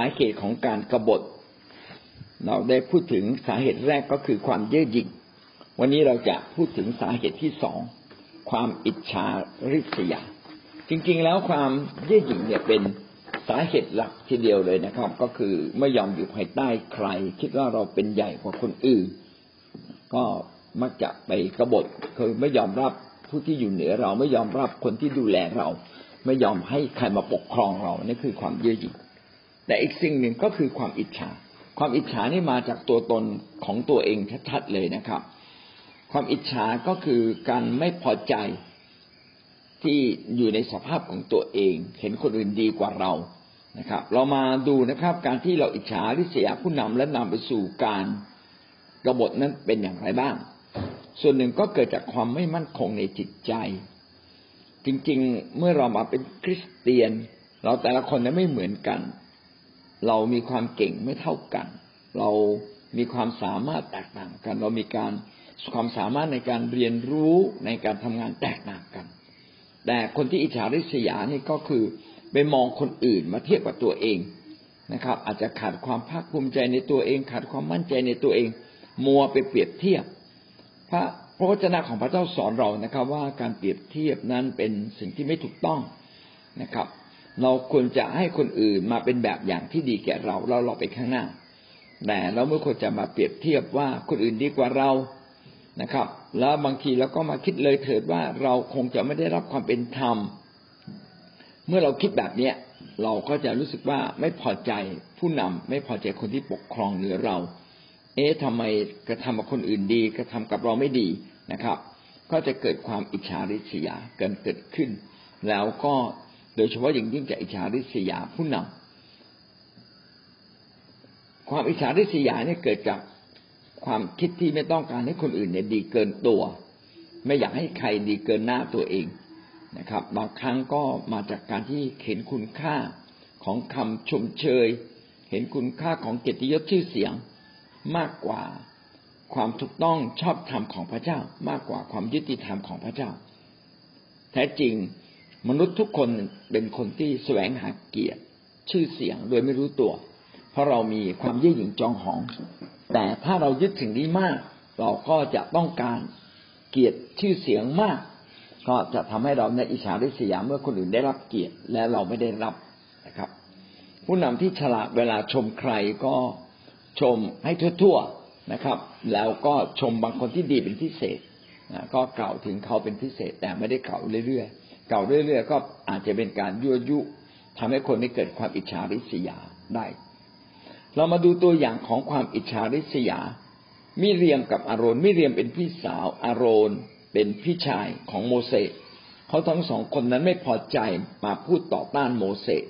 าเหตุของการกรบฏ เราได้พูดถึงสาเหตุแรกก็คือความเย่อหยิ่งวันนี้เราจะพูดถึงสาเหตุที่สองความอิจฉาริษยา จริงๆแล้วความเย่อหยิ่งเนี่ยเป็นสาเหตุหลักทีเดียวเลยนะครับ ก็คือไม่ยอมอยู่ภายใต้ใคร คิดว่าเราเป็นใหญ่กว่าคนอื่น ก็มักจะไปกบฏคือไม่ยอมรับผู้ที่อยู่เหนือเราไม่ยอมรับคนที่ดูแลเรา ไม่ยอมให้ใครมาปกครองเรานี่คือความเย่อหยิ่ง แต่อีกสิ่งหนึ่งก็คือความอิจฉา ความอิจฉานี่มาจากตัวตนของตัวเองชัดๆเลยนะครับ ความอิจฉาก็คือการไม่พอใจที่อยู่ในสภาพของตัวเอง เห็นคนอื่นดีกว่าเรานะครับ เรามาดูนะครับ การที่เราอิจฉาริษยาผู้นำและนำไปสู่การกบฏนั้นเป็นอย่างไรบ้าง ส่วนหนึ่งก็เกิดจากความไม่มั่นคงในจิตใจ จริงๆ เมื่อเรามาเป็นคริสเตียน เราแต่ละคนนั้นไม่เหมือนกัน เรามีความเก่งไม่เท่ากัน เรามีความสามารถแตกต่างกัน เรามีการความสามารถในการเรียนรู้ในการทำงานแตกต่างกัน แต่คนที่อิจฉาริษยานี่ก็คือไปมองคนอื่นมาเทียบกับตัวเองนะครับ อาจจะขาดความภาคภูมิใจในตัวเอง ขาดความมั่นใจในตัวเอง มัวไปเปรียบเทียบ พระพระวจนะของพระเจ้าสอนเรานะครับ ว่าการเปรียบเทียบนั้นเป็นสิ่งที่ไม่ถูกต้องนะครับ เราควรจะให้คนอื่นมาเป็นแบบอย่างที่ดีแก่เราเราเราไปข้างหน้า แต่เราไม่ควรจะมาเปรียบเทียบว่าคนอื่นดีกว่าเรานะครับ แล้วบางทีเราก็มาคิดเลยเถิดว่าเราคงจะไม่ได้รับความเป็นธรรม เมื่อเราคิดแบบเนี้ยเราก็จะรู้สึกว่าไม่พอใจผู้นำไม่พอใจคนที่ปกครองเหนือเรา เอ๊ะทำไมกระทำกับคนอื่นดีกระทำกับเราไม่ดีนะครับ ก็จะเกิดความอิจฉาริษยาเกิดเกิดขึ้น แล้วก็ โดยเฉพาะอย่างยิ่งจะอิจฉาริษยาผู้นำความอิจฉาริษยาเนี่ยเกิดจากความคิดที่ไม่ต้องการให้คนอื่นเนี่ยดีเกินตัว ไม่อยากให้ใครดีเกินหน้าตัวเองนะครับ บางครั้งก็มาจากการที่เห็นคุณค่าของคำชมเชย เห็นคุณค่าของเกียรติยศชื่อเสียงมากกว่าความถูกต้องชอบธรรมของพระเจ้า มากกว่าความยุติธรรมของพระเจ้า แท้จริง มนุษย์ทุกคนเป็นคนที่แสวงหาเกียรติชื่อเสียงโดยไม่รู้ตัว เพราะเรามีความเย่อหยิ่งจองหอง แต่ถ้าเรายึดถึงนี้มาก เราก็จะต้องการเกียรติชื่อเสียงมาก ก็จะทำให้เราในอิจฉาริษยาเมื่อคนอื่นได้รับเกียรติและเราไม่ได้รับนะครับ ผู้นำที่ฉลาดเวลาชมใครก็ชมให้ทั่วๆนะครับ แล้วก็ชมบางคนที่ดีเป็นพิเศษนะก็กล่าวถึงเขาเป็นพิเศษแต่ไม่ได้กล่าวเรื่อยๆ ก่าเรื่อยๆก็อาจจะเป็นการยั่วยุทำให้คนได้เกิดความอิจฉาริษยาได้ เรามาดูตัวอย่างของความอิจฉาริษยา มิเรียมกับอารอนมิเรียมเป็นพี่สาวอารอนเป็นพี่ชายของโมเสสเขาทั้งสองคนนั้นไม่พอใจมาพูดต่อต้านโมเสส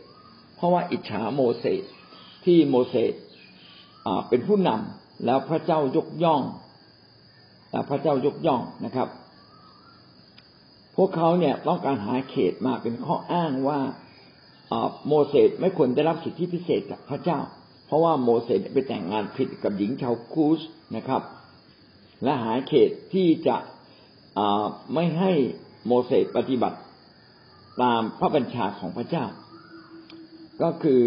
เพราะว่าอิจฉาโมเสสที่โมเสสเป็นผู้นำแล้วพระเจ้ายกย่องพระเจ้ายกย่องนะครับ พวกเขาเนี่ยต้องการหาเขตมาเป็นข้ออ้างว่าโมเสสไม่ควรได้รับสิทธิพิเศษจากพระเจ้า เพราะว่าโมเสสไปแต่งงานผิดกับหญิงชาวคูสนะครับ และหาเขตที่จะไม่ให้โมเสสปฏิบัติตามพระบัญชาของพระเจ้า ก็คือ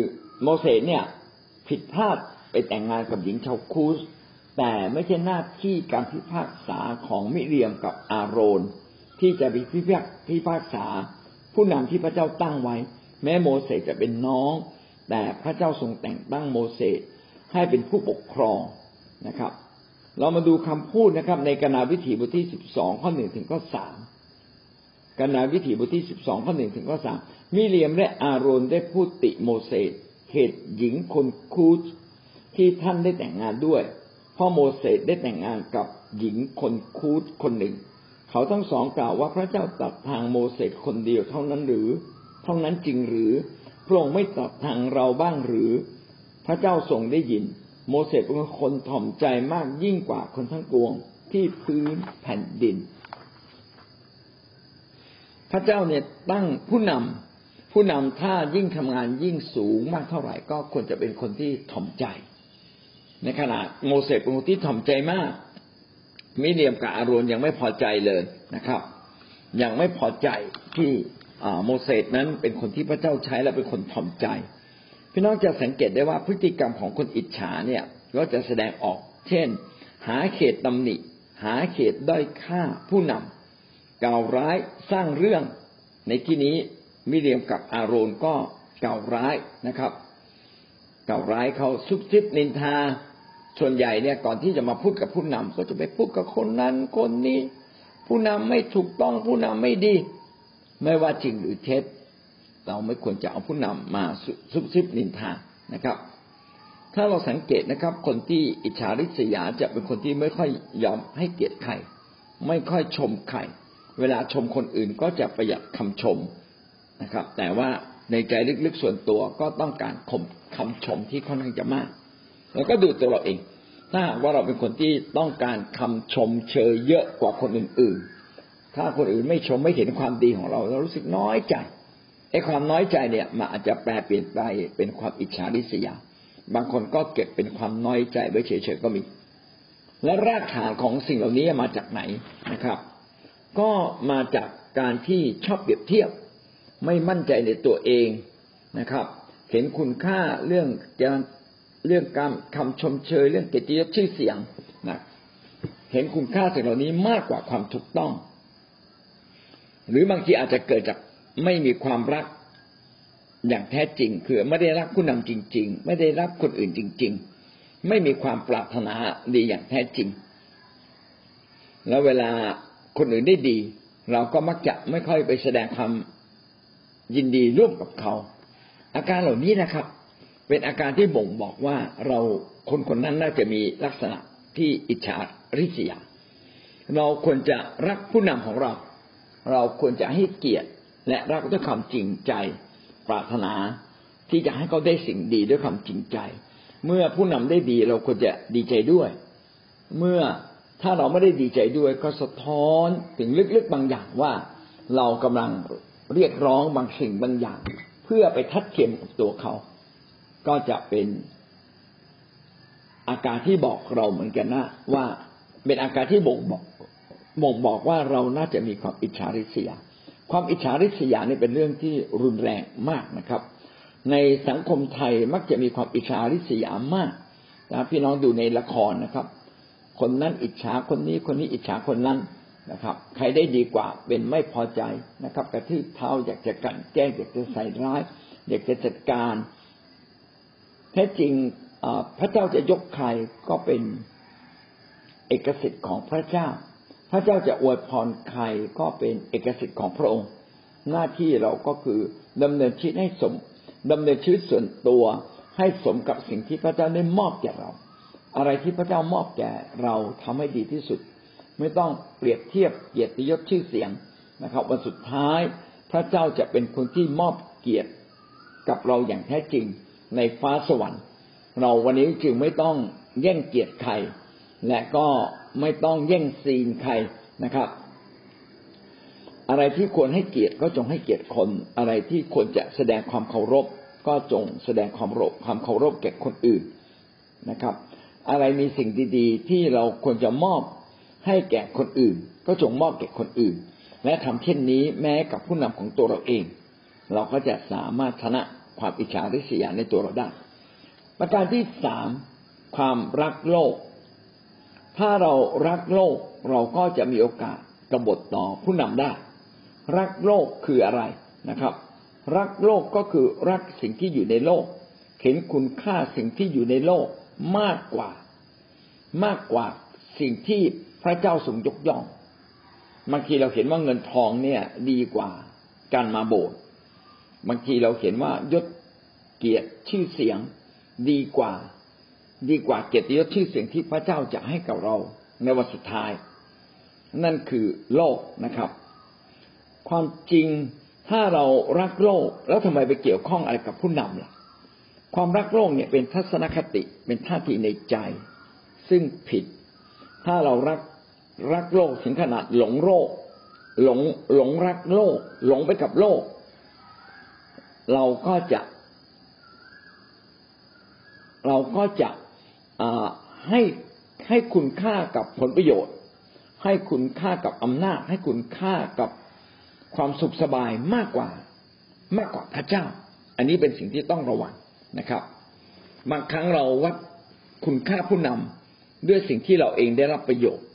โมเสสเนี่ยผิดพลาดไปแต่งงานกับหญิงชาวคูสแต่ไม่ใช่หน้าที่การพิพากษาของมิเรียมกับอาโรน ที่จะไปพิพากพิพากษา ผู้นำที่พระเจ้าตั้งไว้ แม้โมเสสจะเป็นน้อง แต่พระเจ้าทรงแต่งตั้งโมเสสให้เป็นผู้ปกครองนะครับ เรามาดูคำพูดนะครับ ในกนาวิถีบทที่สิบสองข้อหนึ่งถึงข้อสามกนาวิถีบทที่สิบสองข้อหนึ่งถึงข้อสามมิเรียมและอาโรนได้พูดติโมเสสเหตุหญิงคนคูสที่ท่านได้แต่งงานด้วยพ่อโมเสสได้แต่งงานกับหญิงคนคูดคนหนึ่ง เขาทั้งสองกล่าวว่าพระเจ้าตัดทางโมเสสคนเดียวเท่านั้นหรือ เท่านั้นจริงหรือพระองค์ไม่ตัดทางเราบ้างหรือ พระเจ้าทรงได้ยิน โมเสสเป็นคนถ่อมใจมากยิ่งกว่าคนทั้งปวงที่พื้นแผ่นดิน พระเจ้าเนี่ยตั้งผู้นำผู้นำถ้ายิ่งทำงานยิ่งสูงมากเท่าไหร่ก็ควรจะเป็นคนที่ถ่อมใจ ในขณะโมเสสเป็นคนที่ถ่อมใจมาก มิเรียมกับอาโรนยังไม่พอใจเลยนะครับ ยังไม่พอใจที่โมเสสนั้นเป็นคนที่พระเจ้าใช้และเป็นคนถ่อมใจ พี่น้องจะสังเกตได้ว่าพฤติกรรมของคนอิจฉาเนี่ยก็จะแสดงออก เช่น หาเขตตำหนิ หาเขตด้อยค่าผู้นำกล่าวร้ายสร้างเรื่อง ในที่นี้มิเรียมกับอาโรนก็กล่าวร้ายนะครับกล่าวร้ายเขาซุบซิบนินทา ส่วนใหญ่เนี่ยก่อนที่จะมาพูดกับผู้นำก็จะไปพูดกับคนนั้นคนนี้ ผู้นำไม่ถูกต้องผู้นำไม่ดี ไม่ว่าจริงหรือเท็จ เราไม่ควรจะเอาผู้นำมาซุบซิบนินทานะครับ ถ้าเราสังเกตนะครับ คนที่อิจฉาริษยาจะเป็นคนที่ไม่ค่อยยอมให้เกียรติใครไม่ค่อยชมใครเวลาชมคนอื่นก็จะประหยัดคำชมนะครับ แต่ว่าในใจลึกๆส่วนตัวก็ต้องการคมคำชมที่ค่อนข้างจะมาก เราก็ดูตัวเราเอง ถ้าว่าเราเป็นคนที่ต้องการคำชมเชยเยอะกว่าคนอื่นๆ ถ้าคนอื่นไม่ชมไม่เห็นความดีของเราเรารู้สึกน้อยใจไอ้ความน้อยใจเนี่ยมันอาจจะแปลเปลี่ยนไปเป็นความอิจฉาริษยา บางคนก็เก็บเป็นความน้อยใจไว้เฉยๆก็มี และรากฐานของสิ่งเหล่านี้มาจากไหนนะครับ ก็มาจากการที่ชอบเปรียบเทียบ ไม่มั่นใจในตัวเองนะครับ เห็นคุณค่าเรื่องการ เรื่องการคำชมเชย เรื่องเกียรติยศชื่อเสียงนะเห็นคุณค่าสิ่งเหล่านี้มากกว่าความถูกต้อง หรือบางทีอาจจะเกิดจากไม่มีความรักอย่างแท้จริง คือไม่ได้รักผู้นำจริง ๆ ไม่ได้รักคนอื่นจริง ๆ ไม่มีความปรารถนาดีอย่างแท้จริง แล้วเวลาคนอื่นได้ดี เราก็มักจะไม่ค่อยไปแสดงความยินดีร่วมกับเขา อาการเหล่านี้นะครับ เป็นอาการที่บ่งบอกว่าเราคนคนนั้นน่าจะมีลักษณะที่อิจฉาริษยา เราควรจะรักผู้นำของเรา เราควรจะให้เกียรติและรักด้วยความจริงใจ ปรารถนาที่จะให้เขาได้สิ่งดีด้วยความจริงใจ เมื่อผู้นำได้ดีเราควรจะดีใจด้วย เมื่อถ้าเราไม่ได้ดีใจด้วยก็สะท้อนถึงลึกๆบางอย่างว่า เรากำลังเรียกร้องบางสิ่งบางอย่าง เพื่อไปทัดเทียมกับตัวเขา ก็จะเป็นอาการที่บอกเราเหมือนกันนะ ว่าเป็นอาการที่บ่งบอกบ่งบอกว่าเราน่าจะมีความอิจฉาริษยา ความอิจฉาริษยานี่เป็นเรื่องที่รุนแรงมากนะครับ ในสังคมไทยมักจะมีความอิจฉาริษยามากนะพี่น้องดูในละครนะครับ คนนั้นอิจฉาคนนี้คนนี้อิจฉาคนนั้นนะครับ ใครได้ดีกว่าเป็นไม่พอใจนะครับ กระทืบเท้าอยากจะกันแก้อยากจะใส่ร้าย อยากจะจัดการ ท้จริงพระเจ้าจะยกใครก็เป็นเอกสิทธิ์ของพระเจ้า พระเจ้าจะอวยพรใครก็เป็นเอกสิทธิ์ของพระองค์ หน้าที่เราก็คือดำเนินชีวิตให้สมดำเนินชีวิตส่วนตัวให้สมกับสิ่งที่พระเจ้าได้มอบแก่เรา อะไรที่พระเจ้ามอบแก่เราทำให้ดีที่สุด ไม่ต้องเปรียบเทียบเกียรติยศชื่อเสียงนะครับ วันสุดท้ายพระเจ้าจะเป็นคนที่มอบเกียรติกับเราอย่างแท้จริง ในฟ้าสวรรค์ เราวันนี้จึงไม่ต้องแย่งเกียรติใคร และก็ไม่ต้องแย่งซีนใครนะครับ อะไรที่ควรให้เกียรติก็จงให้เกียรติคน อะไรที่ควรจะแสดงความเคารพ ก็จงแสดงความรบความเคารพแก่คนอื่นนะครับ อะไรมีสิ่งดีๆ ที่เราควรจะมอบให้แก่คนอื่น ก็จงมอบแก่คนอื่น และทำเช่นนี้แม้กับผู้นำของตัวเราเอง เราก็จะสามารถชนะ ความอิจฉาริษยาในตัวเราได้ ประการที่สามความรักโลก ถ้าเรารักโลกเราก็จะมีโอกาสกบฏต่อผู้นำได้ รักโลกคืออะไรนะครับ รักโลกก็คือรักสิ่งที่อยู่ในโลก เห็นคุณค่าสิ่งที่อยู่ในโลกมากกว่า มากกว่าสิ่งที่พระเจ้าทรงยกย่องบางทีเราเห็นว่าเงินทองเนี่ยดีกว่าการมาโบสถ์ บางทีเราเห็นว่ายศเกียรติชื่อเสียงดีกว่า ดีกว่าเกียรติยศชื่อเสียงที่พระเจ้าจะให้กับเราในวันสุดท้าย นั่นคือโลกนะครับ ความจริงถ้าเรารักโลกแล้วทำไมไปเกี่ยวข้องอะไรกับผู้นำล่ะ ความรักโลกเนี่ยเป็นทัศนคติเป็นท่าทีในใจ ซึ่งผิด ถ้าเรารักรักโลกถึงขนาดหลงโลกหลงหลงรักโลก หลงไปกับโลก เราก็จะ เราก็จะให้ให้คุณค่ากับผลประโยชน์ ให้คุณค่ากับอำนาจ ให้คุณค่ากับความสุขสบายมากกว่า มากกว่าพระเจ้า อันนี้เป็นสิ่งที่ต้องระวังนะครับ บางครั้งเราวัดคุณค่าผู้นำด้วยสิ่งที่เราเองได้รับประโยชน์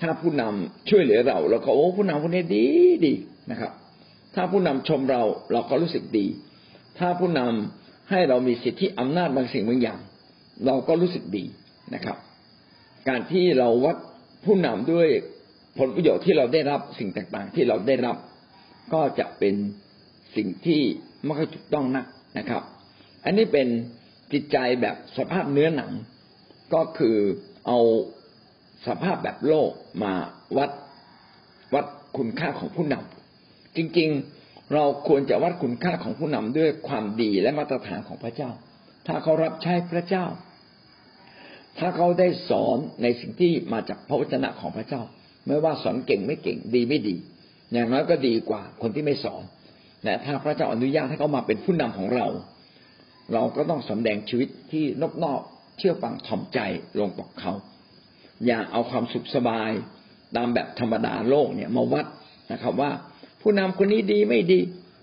ถ้าผู้นำช่วยเหลือเราเราก็โอ้ผู้นำคนนี้ดีดีนะครับ ถ้าผู้นำชมเราเราก็รู้สึกดี ถ้าผู้นำให้เรามีสิทธิอำนาจบางสิ่งบางอย่าง เราก็รู้สึกดีนะครับ การที่เราวัดผู้นำด้วยผลประโยชน์ที่เราได้รับสิ่งต่างๆ ที่เราได้รับ ก็จะเป็นสิ่งที่ไม่ค่อยถูกต้องนักนะครับ อันนี้เป็นจิตใจแบบสภาพเนื้อหนัง ก็คือเอาสภาพแบบโลกมาวัดวัดคุณค่าของผู้นำ จริง ๆ เราควรจะวัดคุณค่าของผู้นำด้วยความดีและมาตรฐานของพระเจ้า ถ้าเขารับใช้พระเจ้า ถ้าเขาได้สอนในสิ่งที่มาจากพระวจนะของพระเจ้า ไม่ว่าสอนเก่งไม่เก่งดีไม่ดี อย่างน้อยก็ดีกว่าคนที่ไม่สอนและถ้าพระเจ้าอนุญาตให้เขามาเป็นผู้นำของเรา เราก็ต้องสำแดงชีวิตที่นอบนอบเชื่อฟังถ่อมใจลงต่อเขา อย่าเอาความสุขสบายตามแบบธรรมดาโลกเนี่ยมาวัดนะครับว่า ผู้นำคนนี้ดีไม่ดี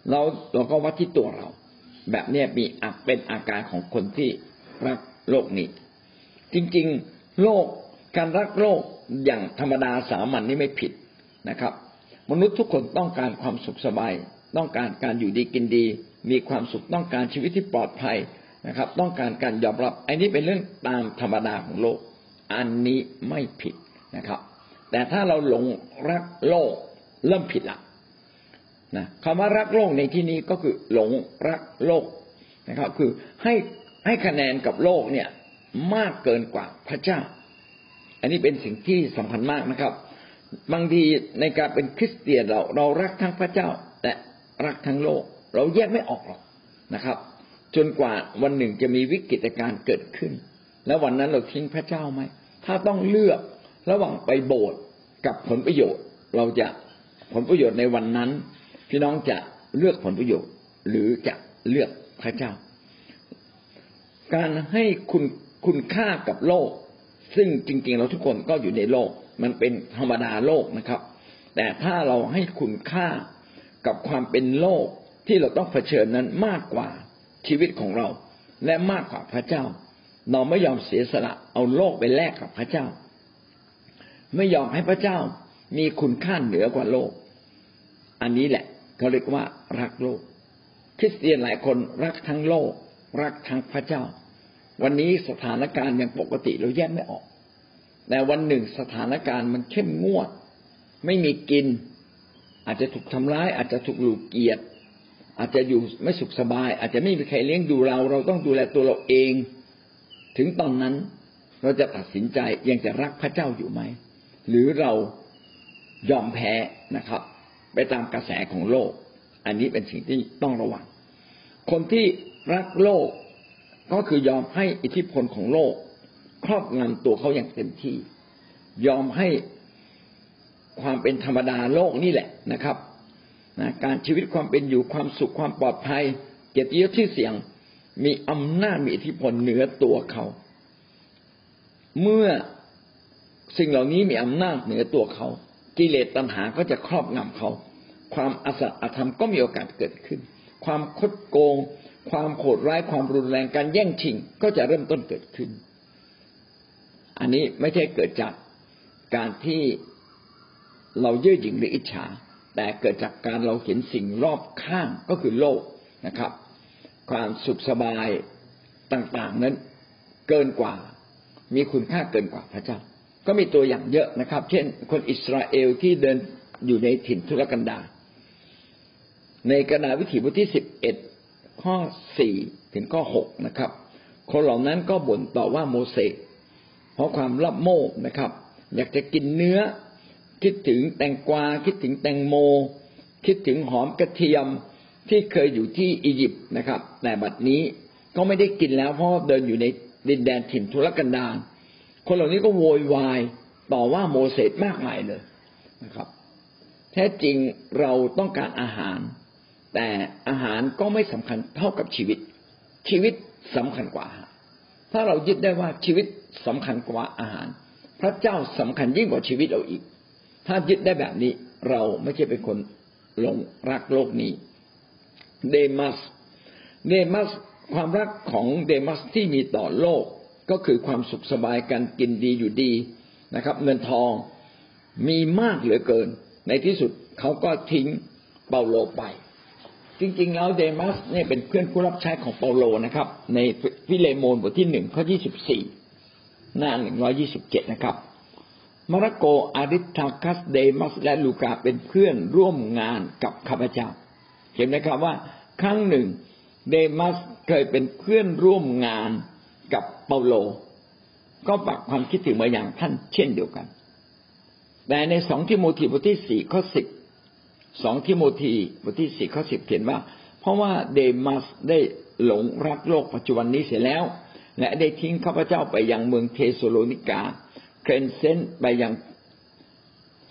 เราเราก็วัดที่ตัวเรา แบบเนี้ยมีอักเป็นอาการของคนที่รักโลกนี้ จริงๆโลกการรักโลกอย่างธรรมดาสามัญนนี่ไม่ผิดนะครับ มนุษย์ทุกคนต้องการความสุขสบาย ต้องการการอยู่ดีกินดี มีความสุขต้องการชีวิตที่ปลอดภัยนะครับ ต้องการการยอมรับ อันนี้เป็นเรื่องตามธรรมดาของโลก อันนี้ไม่ผิดนะครับ แต่ถ้าเราหลงรักโลกเริ่มผิดละ นะคำว่ารักโลกในที่นี้ก็คือหลงรักโลกนะครับ คือให้ให้คะแนนกับโลกเนี่ยมากเกินกว่าพระเจ้า อันนี้เป็นสิ่งที่สำคัญมากนะครับ บางทีในการเป็นคริสเตียนเราเรารักทั้งพระเจ้าแต่รักทั้งโลก เราแยกไม่ออกหรอกนะครับ จนกว่าวันหนึ่งจะมีวิกฤตการณ์เกิดขึ้น แล้ววันนั้นเราทิ้งพระเจ้าไหมถ้าต้องเลือกระหว่างไปโบสถ์กับผลประโยชน์ เราจะผลประโยชน์ในวันนั้น พี่น้องจะเลือกผลประโยชน์ หรือจะเลือกพระเจ้า การให้คุณคุณค่ากับโลก ซึ่งจริง ๆ เราทุกคนก็อยู่ในโลก มันเป็นธรรมดาโลกนะครับ แต่ถ้าเราให้คุณค่ากับความเป็นโลกที่เราต้องเผชิญนั้นมากกว่าชีวิตของเรา และมากกว่าพระเจ้า เราไม่ยอมเสียสละเอาโลกไปแลกกับพระเจ้า ไม่ยอมให้พระเจ้ามีคุณค่าเหนือกว่าโลก อันนี้แหละ เขาเรียกว่ารักโลก คริสเตียนหลายคนรักทั้งโลก รักทั้งพระเจ้า วันนี้สถานการณ์ยังปกติเราแยกไม่ออก แต่วันหนึ่งสถานการณ์มันเข้มงวด ไม่มีกิน อาจจะถูกทำร้าย อาจจะถูกหลูเกียดอาจจะอยู่ไม่สุขสบาย อาจจะไม่มีใครเลี้ยงดูเรา เราต้องดูแลตัวเราเอง ถึงตอนนั้นเราจะตัดสินใจยังจะรักพระเจ้าอยู่ไหม หรือเรายอมแพ้นะครับ ไปตามกระแสของโลก อันนี้เป็นสิ่งที่ต้องระวัง คนที่รักโลกก็คือยอมให้อิทธิพลของโลก ครอบงำตัวเขาอย่างเต็มที่ ยอมให้ความเป็นธรรมดาโลกนี่แหละนะครับนะการชีวิตความเป็นอยู่ความสุขความปลอดภัย เกียรติยศที่เสียง มีอำนาจมีอิทธิพลเหนือตัวเขา เมื่อสิ่งเหล่านี้มีอำนาจเหนือตัวเขา กิเลสตัณหาก็จะครอบงำเขา ความอสัตอธรรมก็มีโอกาสเกิดขึ้น ความคดโกง ความโหดร้ายความรุนแรงการแย่งชิงก็จะเริ่มต้นเกิดขึ้น อันนี้ไม่ใช่เกิดจากการที่เราเย่อหยิ่งหรืออิจฉา แต่เกิดจากการเราเห็นสิ่งรอบข้างก็คือโลกนะครับ ความสุขสบายต่างๆนั้นเกินกว่า มีคุณค่าเกินกว่าพระเจ้า ก็มีตัวอย่างเยอะนะครับ เช่น คนอิสราเอลที่เดินอยู่ในถิ่นทุรกันดารในกระดาวิถีบทที่สิบเอ็ดข้อสี่ถึงข้อหกนะครับ คนเหล่านั้นก็บ่นต่อว่าโมเสสเพราะความรับโมกนะครับ อยากจะกินเนื้อ คิดถึงแตงกวา คิดถึงแตงโม คิดถึงหอมกระเทียมที่เคยอยู่ที่อียิปต์นะครับ แต่บัดนี้ก็ไม่ได้กินแล้วเพราะเดินอยู่ในดินแดนถิ่นทุรกันดาร คนเหล่านี้ก็โวยวายต่อว่าโมเสสมากมายเลยนะครับ แท้จริงเราต้องการอาหาร แต่อาหารก็ไม่สำคัญเท่ากับชีวิต ชีวิตสำคัญกว่า ถ้าเรายึดได้ว่าชีวิตสำคัญกว่าอาหาร พระเจ้าสำคัญยิ่งกว่าชีวิตเราอีก ถ้ายึดได้แบบนี้เราไม่ใช่เป็นคนหลงรักโลกนี้ เดมัส เดมัส ความรักของเดมัสที่มีต่อโลก ก็คือความสุขสบายการกินดีอยู่ดีนะครับ เงินทองมีมากเหลือเกิน ในที่สุดเขาก็ทิ้งเปาโลไป จริงๆแล้วเดมัสเนี่ยเป็นเพื่อนผู้รับใช้ของเปาโลนะครับ ในฟิเลโมนบทที่หนึ่งข้อยี่สิบสี่หน้าหนึ่งร้อยี่สิบเจ็ดนะครับมาระโกอาริทาคัสเดมัสและลูกาเป็นเพื่อนร่วมงานกับข้าพเจ้า เห็นไหมครับว่า ครั้งหนึ่งเดมัสเคยเป็นเพื่อนร่วมงาน กับเปาโล ก็ปักความคิดถึงมาอย่างท่านเช่นเดียวกัน แต่ในสองทิโมธีบทที่สี่ข้อสิบสองทิโมธีบทที่สี่ข้อสิบเขียนว่า เพราะว่าเดมัสได้หลงรักโลกปัจจุบันนี้เสียแล้ว และได้ทิ้งข้าพเจ้าไปยังเมืองเทสะโลนิกาเครสเซนส์ไปยัง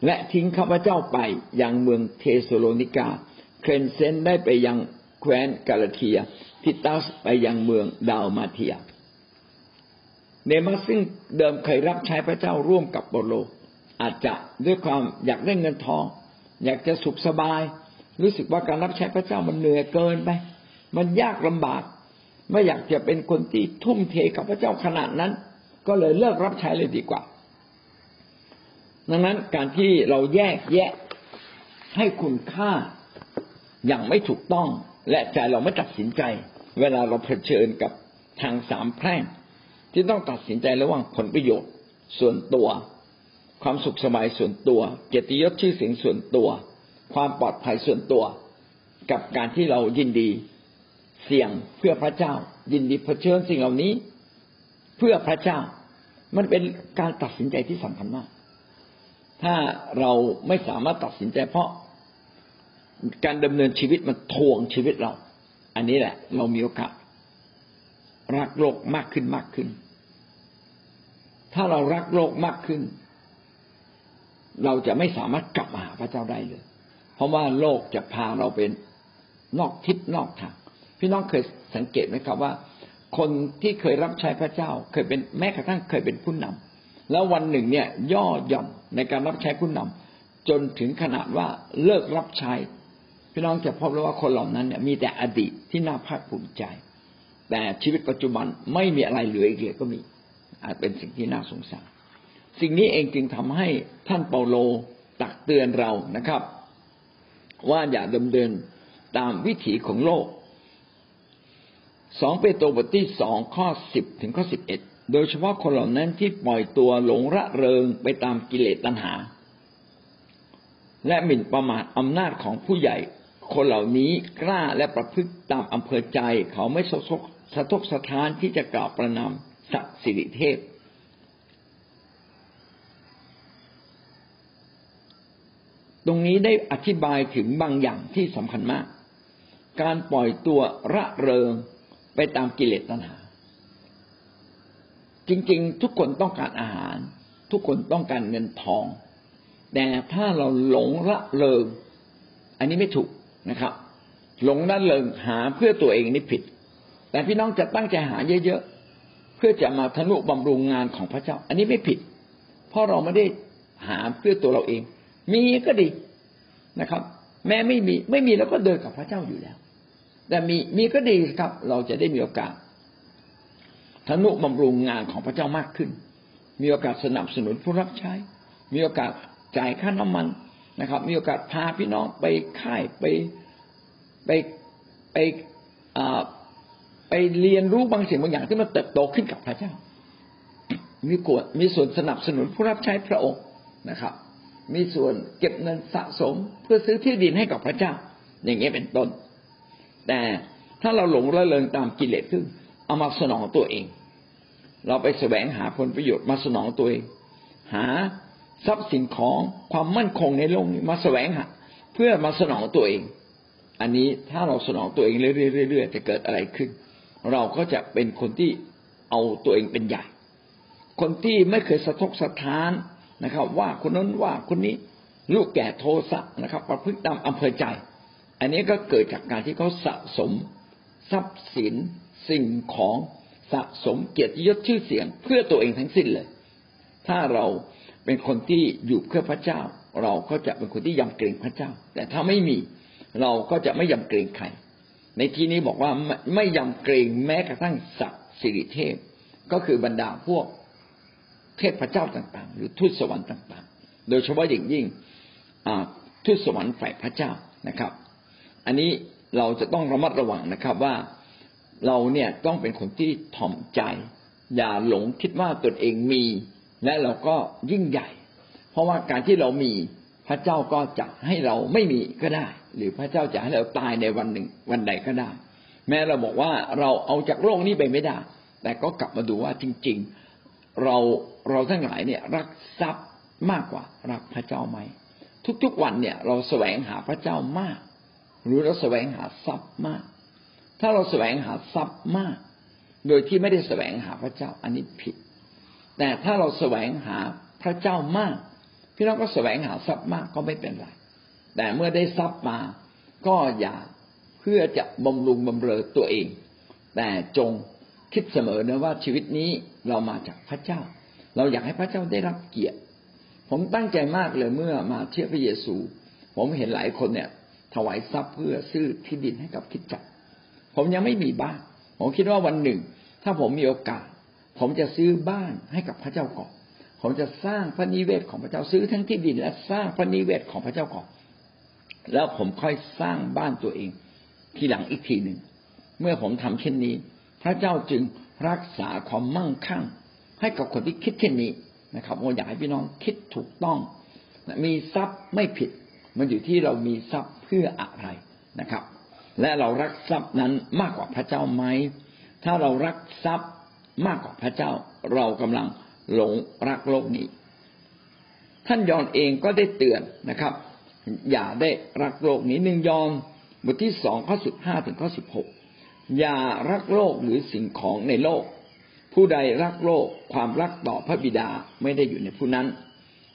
และทิ้งข้าพเจ้าไปยังเมืองเทสะโลนิกา เครสเซนส์ได้ไปยังแคว้นกาลาเทียทิตัสไปยังเมืองดาลมาเทีย เดมาสซึ่งเดิมเคยรับใช้พระเจ้าร่วมกับเปาโล อาจจะด้วยความอยากได้เงินทอง อยากจะสุขสบาย รู้สึกว่าการรับใช้พระเจ้ามันเหนื่อยเกินไป มันยากลำบาก ไม่อยากจะเป็นคนที่ทุ่มเทกับพระเจ้าขนาดนั้น ก็เลยเลิกรับใช้เลยดีกว่า ดังนั้นการที่เราแยกแยะให้คุณค่าอย่างไม่ถูกต้อง และใจเราไม่ตัดสินใจ เวลาเราเผชิญกับทางสามแพร่ง ที่ต้องตัดสินใจระหว่างผลประโยชน์ส่วนตัว ความสุขสบายส่วนตัว เกียรติยศชื่อเสียงส่วนตัว ความปลอดภัยส่วนตัว กับการที่เรายินดีเสี่ยงเพื่อพระเจ้า ยินดีเผชิญสิ่งเหล่านี้ เพื่อพระเจ้า มันเป็นการตัดสินใจที่สำคัญมาก ถ้าเราไม่สามารถตัดสินใจเพราะการดำเนินชีวิตมันทวงชีวิตเรา อันนี้แหละ เรามีโอกาส รักโลกมากขึ้นมากขึ้น ถ้าเรารักโลกมากขึ้น เราจะไม่สามารถกลับมาหาพระเจ้าได้เลย เพราะว่าโลกจะพาเราเป็นนอกทิศนอกทาง พี่น้องเคยสังเกตไหมครับว่า คนที่เคยรับใช้พระเจ้า เคยเป็นแม้กระทั่งเคยเป็นผู้นำแล้ววันหนึ่งเนี่ย ย่อหย่อนในการรับใช้ผู้นำจนถึงขนาดว่าเลิกรับใช้ พี่น้องจะพบเลยว่าคนเหล่านั้นเนี่ยมีแต่อดีตที่น่าภาคภูมิใจ แต่ชีวิตปัจจุบันไม่มีอะไรเหลืออีกเลยก็มี อาจเป็นสิ่งที่น่าสงสาร สิ่งนี้เองจึงทำให้ท่านเปาโลตักเตือนเรานะครับ ว่าอย่าดำเนินตามวิถีของโลกสองเปโตรบทที่สองข้อสิบถึงข้อสิบเอ็ดโดยเฉพาะคนเหล่านั้นที่ปล่อยตัวหลงระเริงไปตามกิเลสตัณหา และหมิ่นประมาทอำนาจของผู้ใหญ่ คนเหล่านี้กล้าและประพฤติตามอำเภอใจ เขาไม่สะทก สะทกสะท้านที่จะกล่าวประนามสักสิริเทพ ตรงนี้ได้อธิบายถึงบางอย่างที่สำคัญมาก การปล่อยตัวระเริงไปตามกิเลสตัณหา จริงๆ ทุกคนต้องการอาหาร ทุกคนต้องการเงินทอง แต่ถ้าเราหลงละเลงอันนี้ไม่ถูกนะครับ หลงละเลงหาเพื่อตัวเองนี่ผิด แต่พี่น้องจะตั้งใจหาเยอะๆ เพื่อจะมาทนุบำรุงงานของพระเจ้า อันนี้ไม่ผิด เพราะเราไม่ได้หาเพื่อตัวเราเอง มีก็ดีนะครับ แม้ไม่มีไม่มีเราก็เดินกับพระเจ้าอยู่แล้ว แต่มีมีก็ดีครับ เราจะได้มีโอกาสทนุบำรุงงานของพระเจ้ามากขึ้น มีโอกาสสนับสนุนผู้รับใช้ มีโอกาสจ่ายค่าน้ำมันนะครับ มีโอกาสพาพี่น้องไปค่ายไปไปไป ไปเรียนรู้บางสิ่งบางอย่างที่มันเติบโตขึ้นกับพระเจ้า มีกวดมีส่วนสนับสนุนผู้รับใช้พระองค์นะครับ มีส่วนเก็บเงินสะสมเพื่อซื้อที่ดินให้กับพระเจ้า อย่างนี้ยเป็นต้น แต่ถ้าเราหลงระเริงตามกิเลสซึ่งเอามาสนองตัวเอง เราไปแสวงหาผลประโยชน์มาสนองตัวเอง หาทรัพย์สินของความมั่นคงในโลกนี้มาแสวงหาเพื่อมาสนองตัวเอง อันนี้ถ้าเราสนองตัวเองเรื่อยๆจะเกิดอะไรขึ้น เราก็จะเป็นคนที่เอาตัวเองเป็นใหญ่ คนที่ไม่เคยสะทกสะท้านนะครับ ว่าคนนั้นว่าคนนี้ลูกแก่โทสะนะครับ ประพฤติตามอำเภอใจ อันนี้ก็เกิดจากการที่เขาสะสม ทรัพย์สิน สิ่งของสะสมเกียรติยศชื่อเสียง เพื่อตัวเองทั้งสิ้นเลย ถ้าเราเป็นคนที่อยู่เพื่อพระเจ้า เราก็จะเป็นคนที่ยำเกรงพระเจ้า แต่ถ้าไม่มีเราก็จะไม่ยำเกรงใคร ในที่นี้บอกว่าไม่ไมยำเกรงแม้กระทั่งสัตว์สิริเทพ ก็คือบรรดาพวกเทพเจ้าต่างๆ หรือทูตสวรรค์ต่าง ๆ โดยเฉพาะอย่างยิ่งทูตสวรรค์ฝ่ายพระเจ้านะครับ อันนี้เราจะต้องระมัดระวังนะครับว่าเราเนี่ยต้องเป็นคนที่ถ่อมใจ อย่าหลงคิดว่าตนเองมี และเราก็ยิ่งใหญ่ เพราะว่าการที่เรามี พระเจ้าก็จะให้เราไม่มีก็ได้ หรือพระเจ้าจะให้เราตายในวันหนึ่งวันใดก็ได้ แม้เราบอกว่าเราเอาจากโลกนี้ไปไม่ได้ แต่ก็กลับมาดูว่าจริง ๆ เราเราทั้งหลายเนี่ยรักทรัพย์มากกว่ารักพระเจ้าไหมทุกๆวันเนี่ย เราแสวงหาพระเจ้ามาก หรือเราแสวงหาทรัพย์มาก ถ้าเราแสวงหาทรัพย์มาก โดยที่ไม่ได้แสวงหาพระเจ้าอันนี้ผิด แต่ถ้าเราแสวงหาพระเจ้ามาก พี่น้องก็แสวงหาทรัพย์มากก็ไม่เป็นไร แต่เมื่อได้ทรัพย์มา ก็อย่าเพื่อจะบำรุงบำเรอตัวเอง แต่จงคิดเสมอนะว่าชีวิตนี้เรามาจากพระเจ้า เราอยากให้พระเจ้าได้รับเกียรติ ผมตั้งใจมากเลยเมื่อมาเชื่อพระเยซู ผมเห็นหลายคนเนี่ย ถวายทรัพย์เพื่อซื้อที่ดินให้กับคิดจัก ผมยังไม่มีบ้าน ผมคิดว่าวันหนึ่ง ถ้าผมมีโอกาส ผมจะซื้อบ้านให้กับพระเจ้าก่อน ผมจะสร้างพระนิเวศของพระเจ้าซื้อทั้งที่ดินและสร้างพระนิเวศของพระเจ้าก่อนแล้วผมค่อยสร้างบ้านตัวเอง ทีหลังอีกทีหนึ่งเมื่อผมทำเช่นนี้ พระเจ้าจึงรักษาความมั่งคั่ง ให้กับคนที่คิดเช่นนี้นะครับผมอยากให้พี่น้องคิดถูกต้อง มีทรัพย์ไม่ผิด มันอยู่ที่เรามีทรัพย์เพื่ออะไรนะครับ และเรารักทรัพย์นั้นมากกว่าพระเจ้าไหมถ้าเรารักทรัพย์มากกว่าพระเจ้า เรากำลัง หลงรักโลกนี้ ท่านยอนเองก็ได้เตือนนะครับ อย่าได้รักโลกนี้หนึ่งยอนบทที่สองข้อสิบห้าถึงข้อสิบหกอย่ารักโลกหรือสิ่งของในโลก ผู้ใดรักโลกความรักต่อพระบิดาไม่ได้อยู่ในผู้นั้น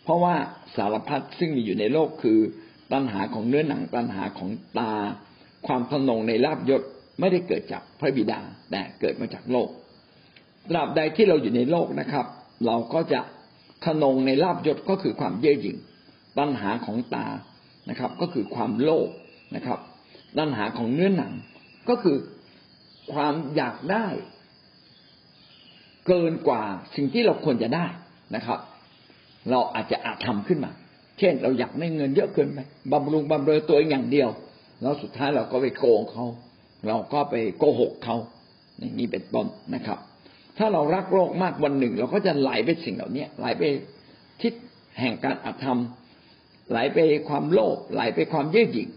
เพราะว่าสารพัดซึ่งมีอยู่ในโลกคือตัณหาของเนื้อหนังตัณหาของตา ความทนงในลาบยศไม่ได้เกิดจากพระบิดาแต่เกิดมาจากโลกตราบใดที่เราอยู่ในโลกนะครับ เราก็จะขนงในลาบยศก็คือความเย่อหยิ่งตัณหาของตานะครับ ก็คือความโลภนะครับ ตัณหาของเนื้อหนัง ก็คือความอยากได้ เกินกว่าสิ่งที่เราควรจะได้นะครับ เราอาจจะอาจทำขึ้นมา เช่น เราอยากได้เงินเยอะเกินไปบำรุงบำเรอตัวเองอย่างเดียว แล้วสุดท้ายเราก็ไปโกงเขา เราก็ไปโกหกเขาอย่างนี้เป็นต้นนะครับ ถ้าเรารักโลกมากวันหนึ่ง เราก็จะไหลไปสิ่งเหล่านี้ไหลไปทิศแห่งการอธรรม ไหลไปความโลภไหลไปความเย่อหยิ่ง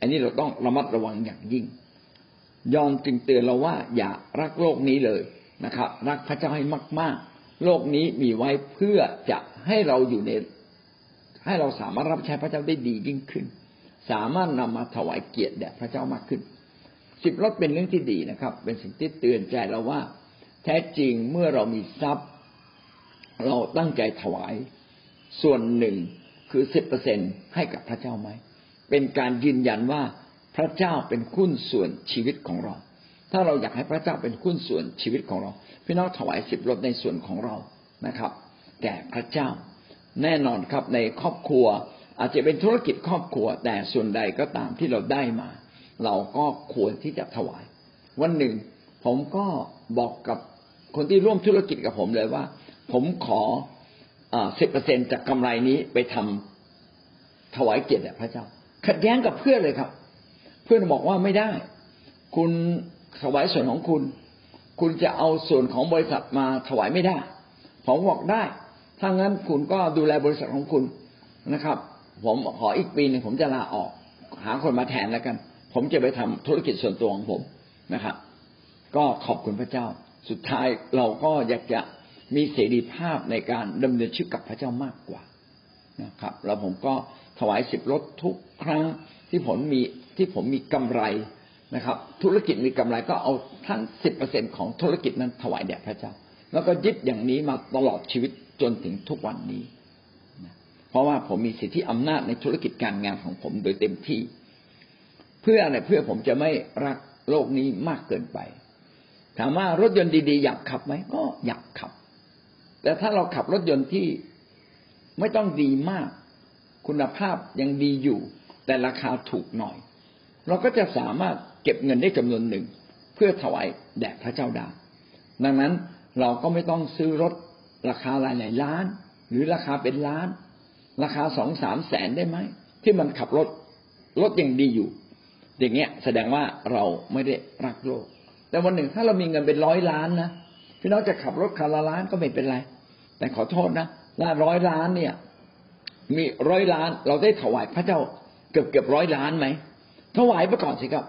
อันนี้เราต้องระมัดระวังอย่างยิ่ง ยอนจึงเตือนเราว่า อย่ารักโลกนี้เลยนะครับ รักพระเจ้าให้มาก ๆ โลกนี้มีไว้เพื่อจะให้เราอยู่ใน ให้เราสามารถรับใช้พระเจ้าได้ดียิ่งขึ้น สามารถนำมาถวายเกียรติแด่พระเจ้ามากขึ้นสิบรถเป็นเรื่องที่ดีนะครับ เป็นสิ่งที่เตือนใจเราว่า แท้จริงเมื่อเรามีทรัพย์ เราตั้งใจถวาย ส่วนหนึ่งคือสิบเปอร์เซ็นให้กับพระเจ้าไหม เป็นการยืนยันว่าพระเจ้าเป็นคุ้นส่วนชีวิตของเรา ถ้าเราอยากให้พระเจ้าเป็นคุ้นส่วนชีวิตของเรา พี่น้องถวายสิบรถในส่วนของเรานะครับแก่พระเจ้า แน่นอนครับในครอบครัว อาจจะเป็นธุรกิจครอบครัว แต่ส่วนใดก็ตามที่เราได้มา เราก็ควรที่จะถวาย วันหนึ่ง ผมก็บอกกับ คนที่ร่วมธุรกิจกับผมเลยว่า ผมขอสิบเปอร์เซ็นจากกำไรนี้ไปทำถวายเกียรติแด่พระเจ้า ขัดแย้งกับเพื่อนเลยครับ เพื่อนบอกว่าไม่ได้ คุณถวายส่วนของคุณ คุณจะเอาส่วนของบริษัทมาถวายไม่ได้ ผมบอกได้ ถ้างั้นคุณก็ดูแลบริษัทของคุณนะครับ ผมขออีกปีหนึ่งผมจะลาออก หาคนมาแทนแล้วกัน ผมจะไปทำธุรกิจส่วนตัวของผมนะครับ ก็ขอบคุณพระเจ้า สุดท้ายเราก็อยากจะมีเสรีภาพในการดำเนินชีวิตกับพระเจ้ามากกว่านะครับ แล้วผมก็ถวายสิบรถทุกครั้งที่ผมมีที่ผมมีกำไรนะครับ ธุรกิจมีกำไรก็เอาทั้งสิบเปอร์เซ็นของธุรกิจนั้นถวายแด่พระเจ้า แล้วก็ยึดอย่างนี้มาตลอดชีวิตจนถึงทุกวันนี้ เพราะว่าผมมีสิทธิอำนาจในธุรกิจการงานของผมโดยเต็มที่ เพื่ออะไรเพื่อผมจะไม่รักโลกนี้มากเกินไป ถามว่ารถยนต์ดีๆ อยากขับไหมก็อยากขับ แต่ถ้าเราขับรถยนต์ที่ไม่ต้องดีมาก คุณภาพยังดีอยู่ แต่ราคาถูกหน่อย เราก็จะสามารถเก็บเงินได้จำนวนหนึ่ง เพื่อถวายแด่พระเจ้าด้ดังนั้นเราก็ไม่ต้องซื้อรถราคาหลายหลายล้าน หรือราคาเป็นล้าน ราคาสองสามแสนได้ไหม ที่มันขับรถรถยังดีอยู่ อย่างเงี้ยแสดงว่าเราไม่ได้รักโลก แต่วันหนึ่งถ้าเรามีเงินเป็นร้อยล้านนะพี่น้องจะขับรถคันละล้านก็ไม่เป็นไร แต่ขอโทษนะล้านร้อยล้านเนี่ย มีร้อยล้าน เราได้ถวายพระเจ้าเกือบเกือบร้อยล้านไหมถวายไปก่อนสิครับ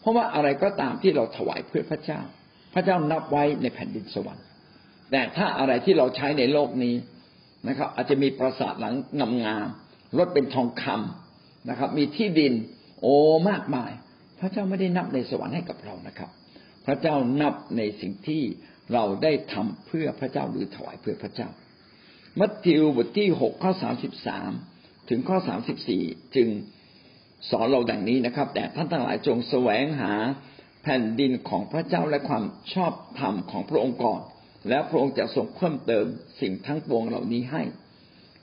เพราะว่าอะไรก็ตามที่เราถวายเพื่อพระเจ้า พระเจ้านับไว้ในแผ่นดินสวรรค์ แต่ถ้าอะไรที่เราใช้ในโลกนี้นะครับ อาจจะมีปราสาทหลังงามๆรถเป็นทองคำนะครับ มีที่ดิน โอ้มากมาย พระเจ้าไม่ได้นับในสวรรค์ให้กับเรานะครับ พระเจ้านับในสิ่งที่เราได้ทำเพื่อพระเจ้าหรือถวายเพื่อพระเจ้า มัทธิวบทที่หกข้อสามสิบสามถึงข้อสามสิบสี่จึงสอนเราดังนี้นะครับ แต่ท่านทั้งหลายจงแสวงหาแผ่นดินของพระเจ้าและความชอบธรรมของพระองค์ก่อน แล้วพระองค์จะทรงเพิ่มเติมสิ่งทั้งปวงเหล่านี้ให้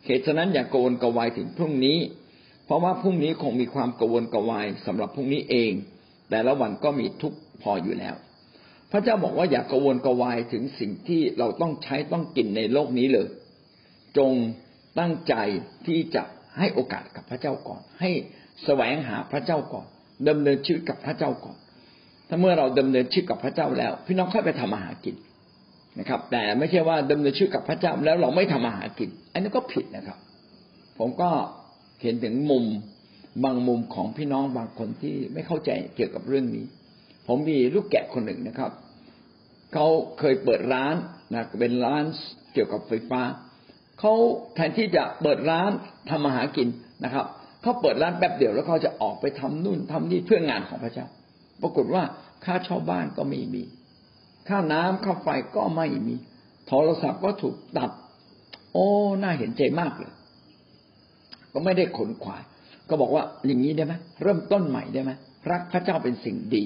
เหตุฉะนั้นอย่ากโกวนกวายถึงพรุ่งนี้ เพราะว่าพรุ่งนี้คงมีความกวนกวายสำหรับพรุ่งนี้เอง แต่ละวันก็มีทุกพออยู่แล้ว พระเจ้าบอกว่าอย่ากวนกวายถึงสิ่งที่เราต้องใช้ต้องกินในโลกนี้เลย จงตั้งใจที่จะให้โอกาสกับพระเจ้าก่อน ให้แสวงหาพระเจ้าก่อนดำเนินชีวิตกับพระเจ้าก่อน ถ้าเมื่อเราดำเนินชีวิตกับพระเจ้าแล้ว พี่น้องค่อยไปทำอาหากินนะครับ แต่ไม่ใช่ว่าดำเนินชีวิตกับพระเจ้าแล้วเราไม่ทำอาหากิน อันนี้ก็ผิดนะครับ ผมก็เห็นถึงมุมบางมุมของพี่น้องบางคนที่ไม่เข้าใจเกี่ยวกับเรื่องนี้ ผมมีลูกแกะคนหนึ่งนะครับ เขาเคยเปิดร้านนะเป็นร้านเกี่ยวกับไฟฟ้าเขาแทนที่จะเปิดร้านทำอาหากินนะครับเขาเปิดร้านแป๊บเดียวแล้วเขาจะออกไปทำนู่นทำนี่เพื่องานของพระเจ้า ปรากฏว่าค่าเช่าบ้านก็ไม่มี ค่าน้ำค่าไฟก็ไม่มีโทรศัพท์ก็ถูกตัด โอ้น่าเห็นใจมากเลย ก็ไม่ได้ขนขวาย ก็บอกว่าอย่างนี้ได้ไหมเริ่มต้นใหม่ได้ไหมรักพระเจ้าเป็นสิ่งดี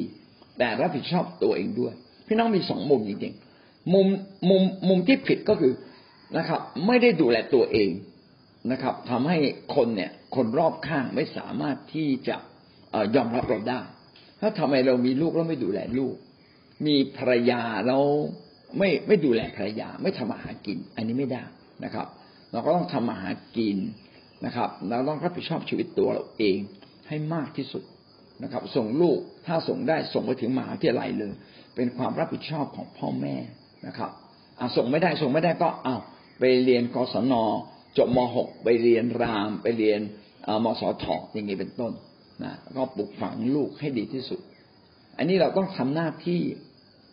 แต่รับผิดชอบตัวเองด้วย พี่น้องมีสองมุมจริงๆมุมมุมมุมที่ผิดก็คือนะครับ ไม่ได้ดูแลตัวเองนะครับทำให้คนเนี่ย คนรอบข้างไม่สามารถที่จะยอมรับเราได้ถ้าทำไมเรามีลูกแล้วไม่ดูแลลูก มีภรรยาเราไม่ไม่ดูแลภรรยา ไม่ทำอาหารกิน อันนี้ไม่ได้นะครับ เราก็ต้องทำอาหารกินนะครับ เราต้องรับผิดชอบชีวิตตัวเราเองให้มากที่สุดนะครับ ส่งลูกถ้าส่งได้ส่งไปถึงมหาวิทยาลัยเลย เป็นความรับผิดชอบของพ่อแม่นะครับส่งไม่ได้ส่งไม่ได้ก็เอาไปเรียนกศนจบม .6 ไปเรียนราม ไปเรียนมสทอย่างนี้เป็นต้นนะก็ปลูกฝังลูกให้ดีที่สุด อันนี้เราต้องทำหน้าที่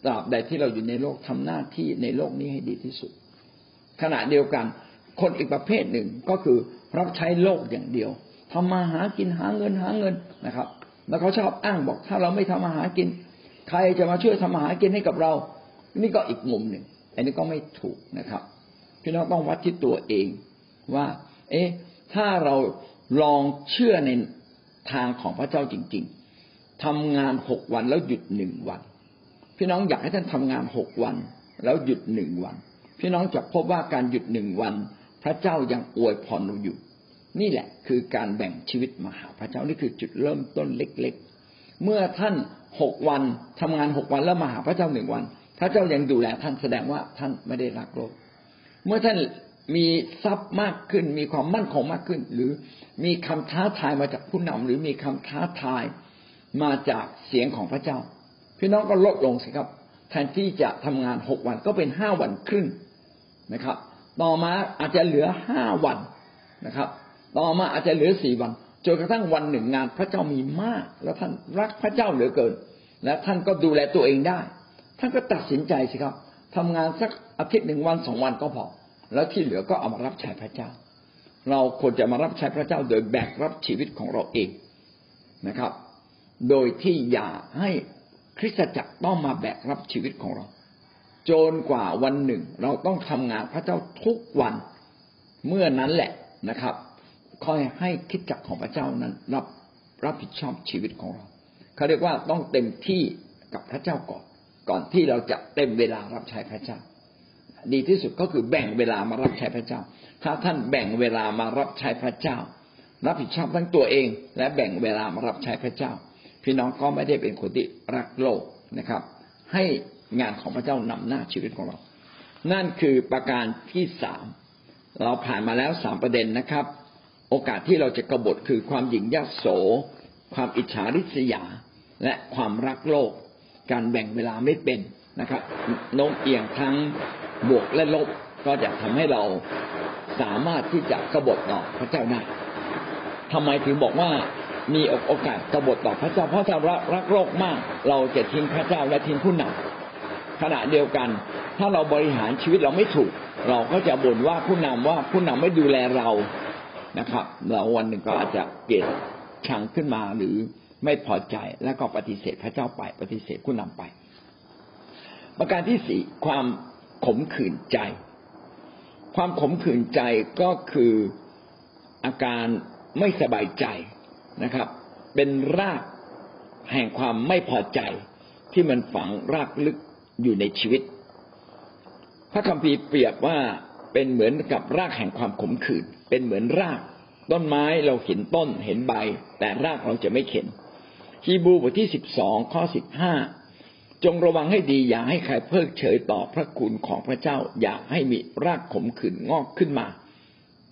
ตราบใดที่เราอยู่ในโลกทำหน้าที่ในโลกนี้ให้ดีที่สุด ขณะเดียวกัน คนอีกประเภทหนึ่งก็คือรับใช้โลกอย่างเดียวทำมาหากินหาเงินหาเงินนะครับ แล้วเขาชอบอ้างบอกถ้าเราไม่ทำมาหากิน ใครจะมาช่วยทำมาหากินให้กับเรา นี่ก็อีกมุมหนึ่ง อันนี้ก็ไม่ถูกนะครับ พี่น้องต้องวัดที่ตัวเองว่า เอ๊ะ ถ้าเราลองเชื่อในทางของพระเจ้าจริง ๆทำงานหกวันแล้วหยุดหนึ่งวัน พี่น้องอยากให้ท่านทำงานหกวัน แล้วหยุดหนึ่งวัน พี่น้องจะพบว่าการหยุดหนึ่งวัน พระเจ้ายังอวยพรเราอยู่ นี่แหละคือการแบ่งชีวิตมาหาพระเจ้านี่คือจุดเริ่มต้นเล็ก ๆ เมื่อท่าน หกวันทำงานหกวันแล้วมาหาพระเจ้าหนึ่งวัน พระเจ้ายังดูแลท่านแสดงว่าท่านไม่ได้รักโลก เมื่อท่านมีทรัพย์มากขึ้น มีความมั่นคงมากขึ้น หรือมีคำท้าทายมาจากผู้นำหรือมีคำท้าทายมาจากเสียงของพระเจ้า พี่น้องก็ลดลงสิครับ แทนที่จะทำงานหกวันก็เป็นห้าวันครึ่งนะครับ ต่อมาอาจจะเหลือห้าวันนะครับ ต่อมาอาจจะเหลือสี่วัน จนกระทั่งวันหนึ่งงานพระเจ้ามีมาก แล้วท่านรักพระเจ้าเหลือเกิน และท่านก็ดูแลตัวเองได้ ท่านก็ตัดสินใจสิครับทำงานสักอาทิตย์หนึ่งวันสองวันก็พอ แล้วที่เหลือก็เอามารับใช้พระเจ้า เราควรจะมารับใช้พระเจ้าโดยแบกรับชีวิตของเราเองนะครับ โดยที่อย่าให้คริสตจักรต้องมาแบกรับชีวิตของเรา จนกว่าวันหนึ่ง เราต้องทำงานพระเจ้าทุกวันเมื่อนั้นแหละนะครับ คอยให้คิดจักของพระเจ้านั้น รับรับผิดชอบชีวิตของเราเขาเรียกว่าต้องเต็มที่กับพระเจ้าก่อน ก่อนที่เราจะเต็มเวลารับใช้พระเจ้า ดีที่สุดก็คือแบ่งเวลามารับใช้พระเจ้า ถ้าท่านแบ่งเวลามารับใช้พระเจ้า รับผิดชอบทั้งตัวเอง และแบ่งเวลามารับใช้พระเจ้า พี่น้องก็ไม่ได้เป็นคนที่รักโลกนะครับ ให้งานของพระเจ้านำหน้าชีวิตของเรา นั่นคือประการที่สามเราผ่านมาแล้วสามประเด็นนะครับ โอกาสที่เราจะกบฏคือความหยิ่งยโส ความอิจฉาริษยา และความรักโลก การแบ่งเวลาไม่เป็นนะครับโน้มเอียงทั้งบวกและลบก็จะทำให้เราสามารถที่จะกบฏต่อพระเจ้าได้ทำไมถึงบอกว่ามีโอกาสกบฏต่อพระเจ้าเพราะเรารักโลกมาก เราจะทิ้งพระเจ้าและทิ้งผู้นำขณะเดียวกัน ถ้าเราบริหารชีวิตเราไม่ถูก เราก็จะบ่นว่าผู้นำว่าผู้นำไม่ดูแลเรา นะครับ เราวันหนึ่งก็อาจจะเกลียดชังขึ้นมาหรือไม่พอใจแล้วก็ปฏิเสธพระเจ้าไป ปฏิเสธผู้นำไป ประการที่สี่ความขมขื่นใจ ความขมขื่นใจก็คืออาการไม่สบายใจนะครับ เป็นรากแห่งความไม่พอใจที่มันฝังรากลึกอยู่ในชีวิต พระคัมภีร์เปรียบว่า เป็นเหมือนกับรากแห่งความขมขื่นเป็นเหมือนราก ต้นไม้เราเห็นต้นเห็นใบ แต่รากเราจะไม่เห็นฮีบูบทที่สิบสองข้อสิบห้าจงระวังให้ดีอย่าให้ใครเพิกเฉยต่อพระคุณของพระเจ้า อย่าให้มีรากขมขื่นงอกขึ้นมา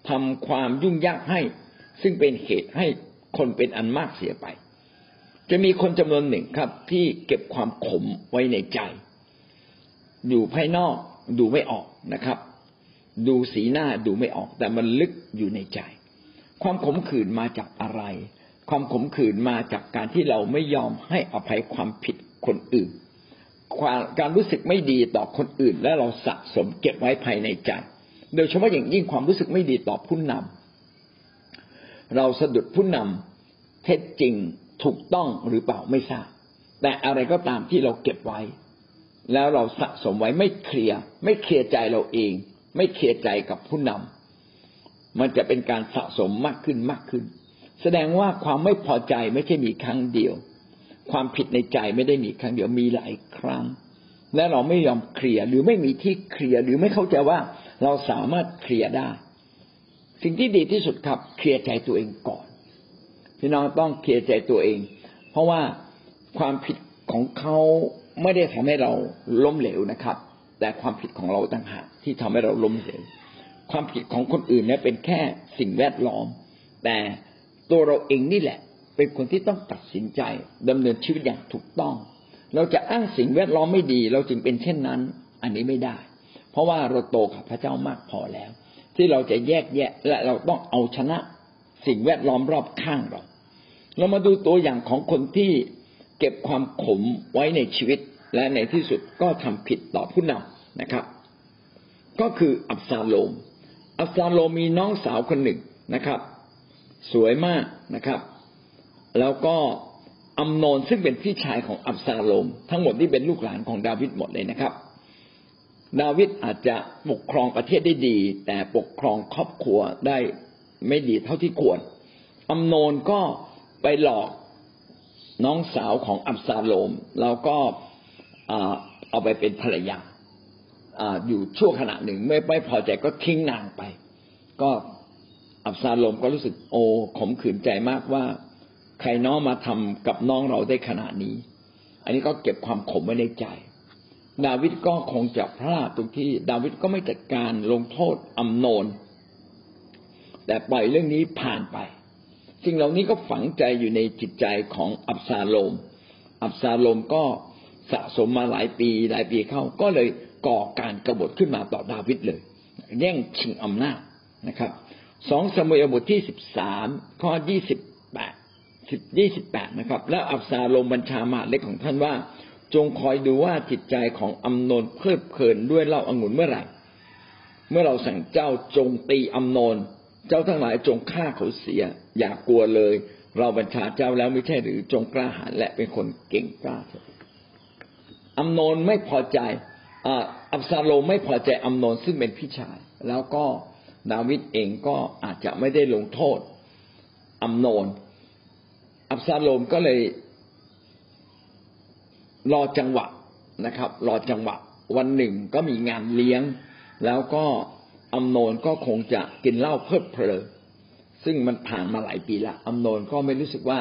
ทำความยุ่งยากให้ ซึ่งเป็นเหตุให้คนเป็นอันมากเสียไป จะมีคนจำนวนหนึ่งครับ ที่เก็บความขมไว้ในใจ อยู่ภายนอกดูไม่ออกนะครับ ดูสีหน้าดูไม่ออก แต่มันลึกอยู่ในใจ ความขมขื่นมาจากอะไร ความขมขื่นมาจากการที่เราไม่ยอมให้อภัยความผิดคนอื่นการรู้สึกไม่ดีต่อคนอื่น และเราสะสมเก็บไว้ภายในใจ โดยเฉพาะอย่างยิ่งความรู้สึกไม่ดีต่อผู้นำเราสะดุดผู้นำเท็จจริงถูกต้องหรือเปล่าไม่ทราบแต่อะไรก็ตามที่เราเก็บไว้ แล้วเราสะสมไว้ไม่เคลียร์ไม่เคลียร์ใจเราเอง ไม่เคลียร์ใจกับผู้นำมันจะเป็นการสะสมมากขึ้นมากขึ้น แสดงว่าความไม่พอใจไม่ใช่มีครั้งเดียว ความผิดในใจไม่ได้มีครั้งเดียวมีหลายครั้ง และเราไม่ยอมเคลียร์หรือไม่มีที่เคลียร์หรือไม่เข้าใจว่าเราสามารถเคลียร์ได้ สิ่งที่ดีที่สุดครับเคลียร์ใจตัวเองก่อนพี่น้องต้องเคลียร์ใจตัวเอง เพราะว่าความผิดของเขาไม่ได้ทำให้เราล้มเหลวนะครับ แต่ความผิดของเราต่างหากที่ทำให้เราล้มเหลวความผิดของคนอื่นเนี่ยเป็นแค่สิ่งแวดล้อม แต่ตัวเราเองนี่แหละ เป็นคนที่ต้องตัดสินใจดำเนินชีวิตอย่างถูกต้อง เราจะอ้างสิ่งแวดล้อมไม่ดี เราจึงเป็นเช่นนั้น อันนี้ไม่ได้ เพราะว่าเราโตกับพระเจ้ามากพอแล้ว ที่เราจะแยกแยะและเราต้องเอาชนะสิ่งแวดล้อมรอบข้างเรา เรามาดูตัวอย่างของคนที่เก็บความขมไว้ในชีวิต และในที่สุดก็ทำผิดต่อผู้นำ นะครับ ก็คืออับซาโลม อับซาโลมมีน้องสาวคนหนึ่งนะครับ สวยมากนะครับ แล้วก็อัมโนนซึ่งเป็นพี่ชายของอับซาโลม ทั้งหมดที่เป็นลูกหลานของดาวิดหมดเลยนะครับ ดาวิดอาจจะปกครองประเทศได้ดี แต่ปกครองครอบครัวได้ไม่ดีเท่าที่ควรอัมโนนก็ไปหลอกน้องสาวของอับซาโลม แล้วก็เอาไปเป็นภรรยา อยู่ชั่วขณะหนึ่งไม่ไม่พอใจก็ทิ้งนางไป ก็อับซาลมก็รู้สึกโอ้ขมขื่นใจมากว่า ใครน้องมาทำกับน้องเราได้ขนาดนี้ อันนี้ก็เก็บความขมไว้ในใจ ดาวิดก็คงจะพลาดตรงที่ ดาวิดก็ไม่จัดการลงโทษอัมโนนแต่ปล่อยเรื่องนี้ผ่านไป สิ่งเหล่านี้ก็ฝังใจอยู่ในจิตใจของอับซาโลม อับซาโลมก็สะสมมาหลายปีหลายปีเข้าก็เลย ก่อการกรบฏขึ้นมาต่อดาวิดเลย แย่งชิงอำนาจนะครับสองสมุยบทที่สิบสามข้อยี่สิบแปดสิบยี่สิบแปดนะครับ แล้วอับซาลมบัญชามาเล็กของท่านว่า จงคอยดูว่าจิตใจของอัมโนนเพลิดเพลินด้วยเหล้าองุ่นเมื่อไหร่ เมื่อเราสั่งเจ้าจงตีอัมโนนเจ้าทั้งหลายจงฆ่าเขาเสีย อย่ากลัวเลย เราบัญชาเจ้าแล้วไม่ใช่หรือจงกล้าหาญและเป็นคนเก่งกล้าเถิดอัมโนนไม่พอใจ อับซาโลมไม่พอใจอัมโนนซึ่งเป็นพี่ชาย แล้วก็ดาวิดเองก็อาจจะไม่ได้ลงโทษอัมโนนอับซาโลมก็เลยรอจังหวะนะครับ รอจังหวะ วันหนึ่งก็มีงานเลี้ยง แล้วก็อัมโนนก็คงจะกินเหล้าเพลิดเพลินซึ่งมันผ่านมาหลายปีละอัมโนนก็ไม่รู้สึกว่า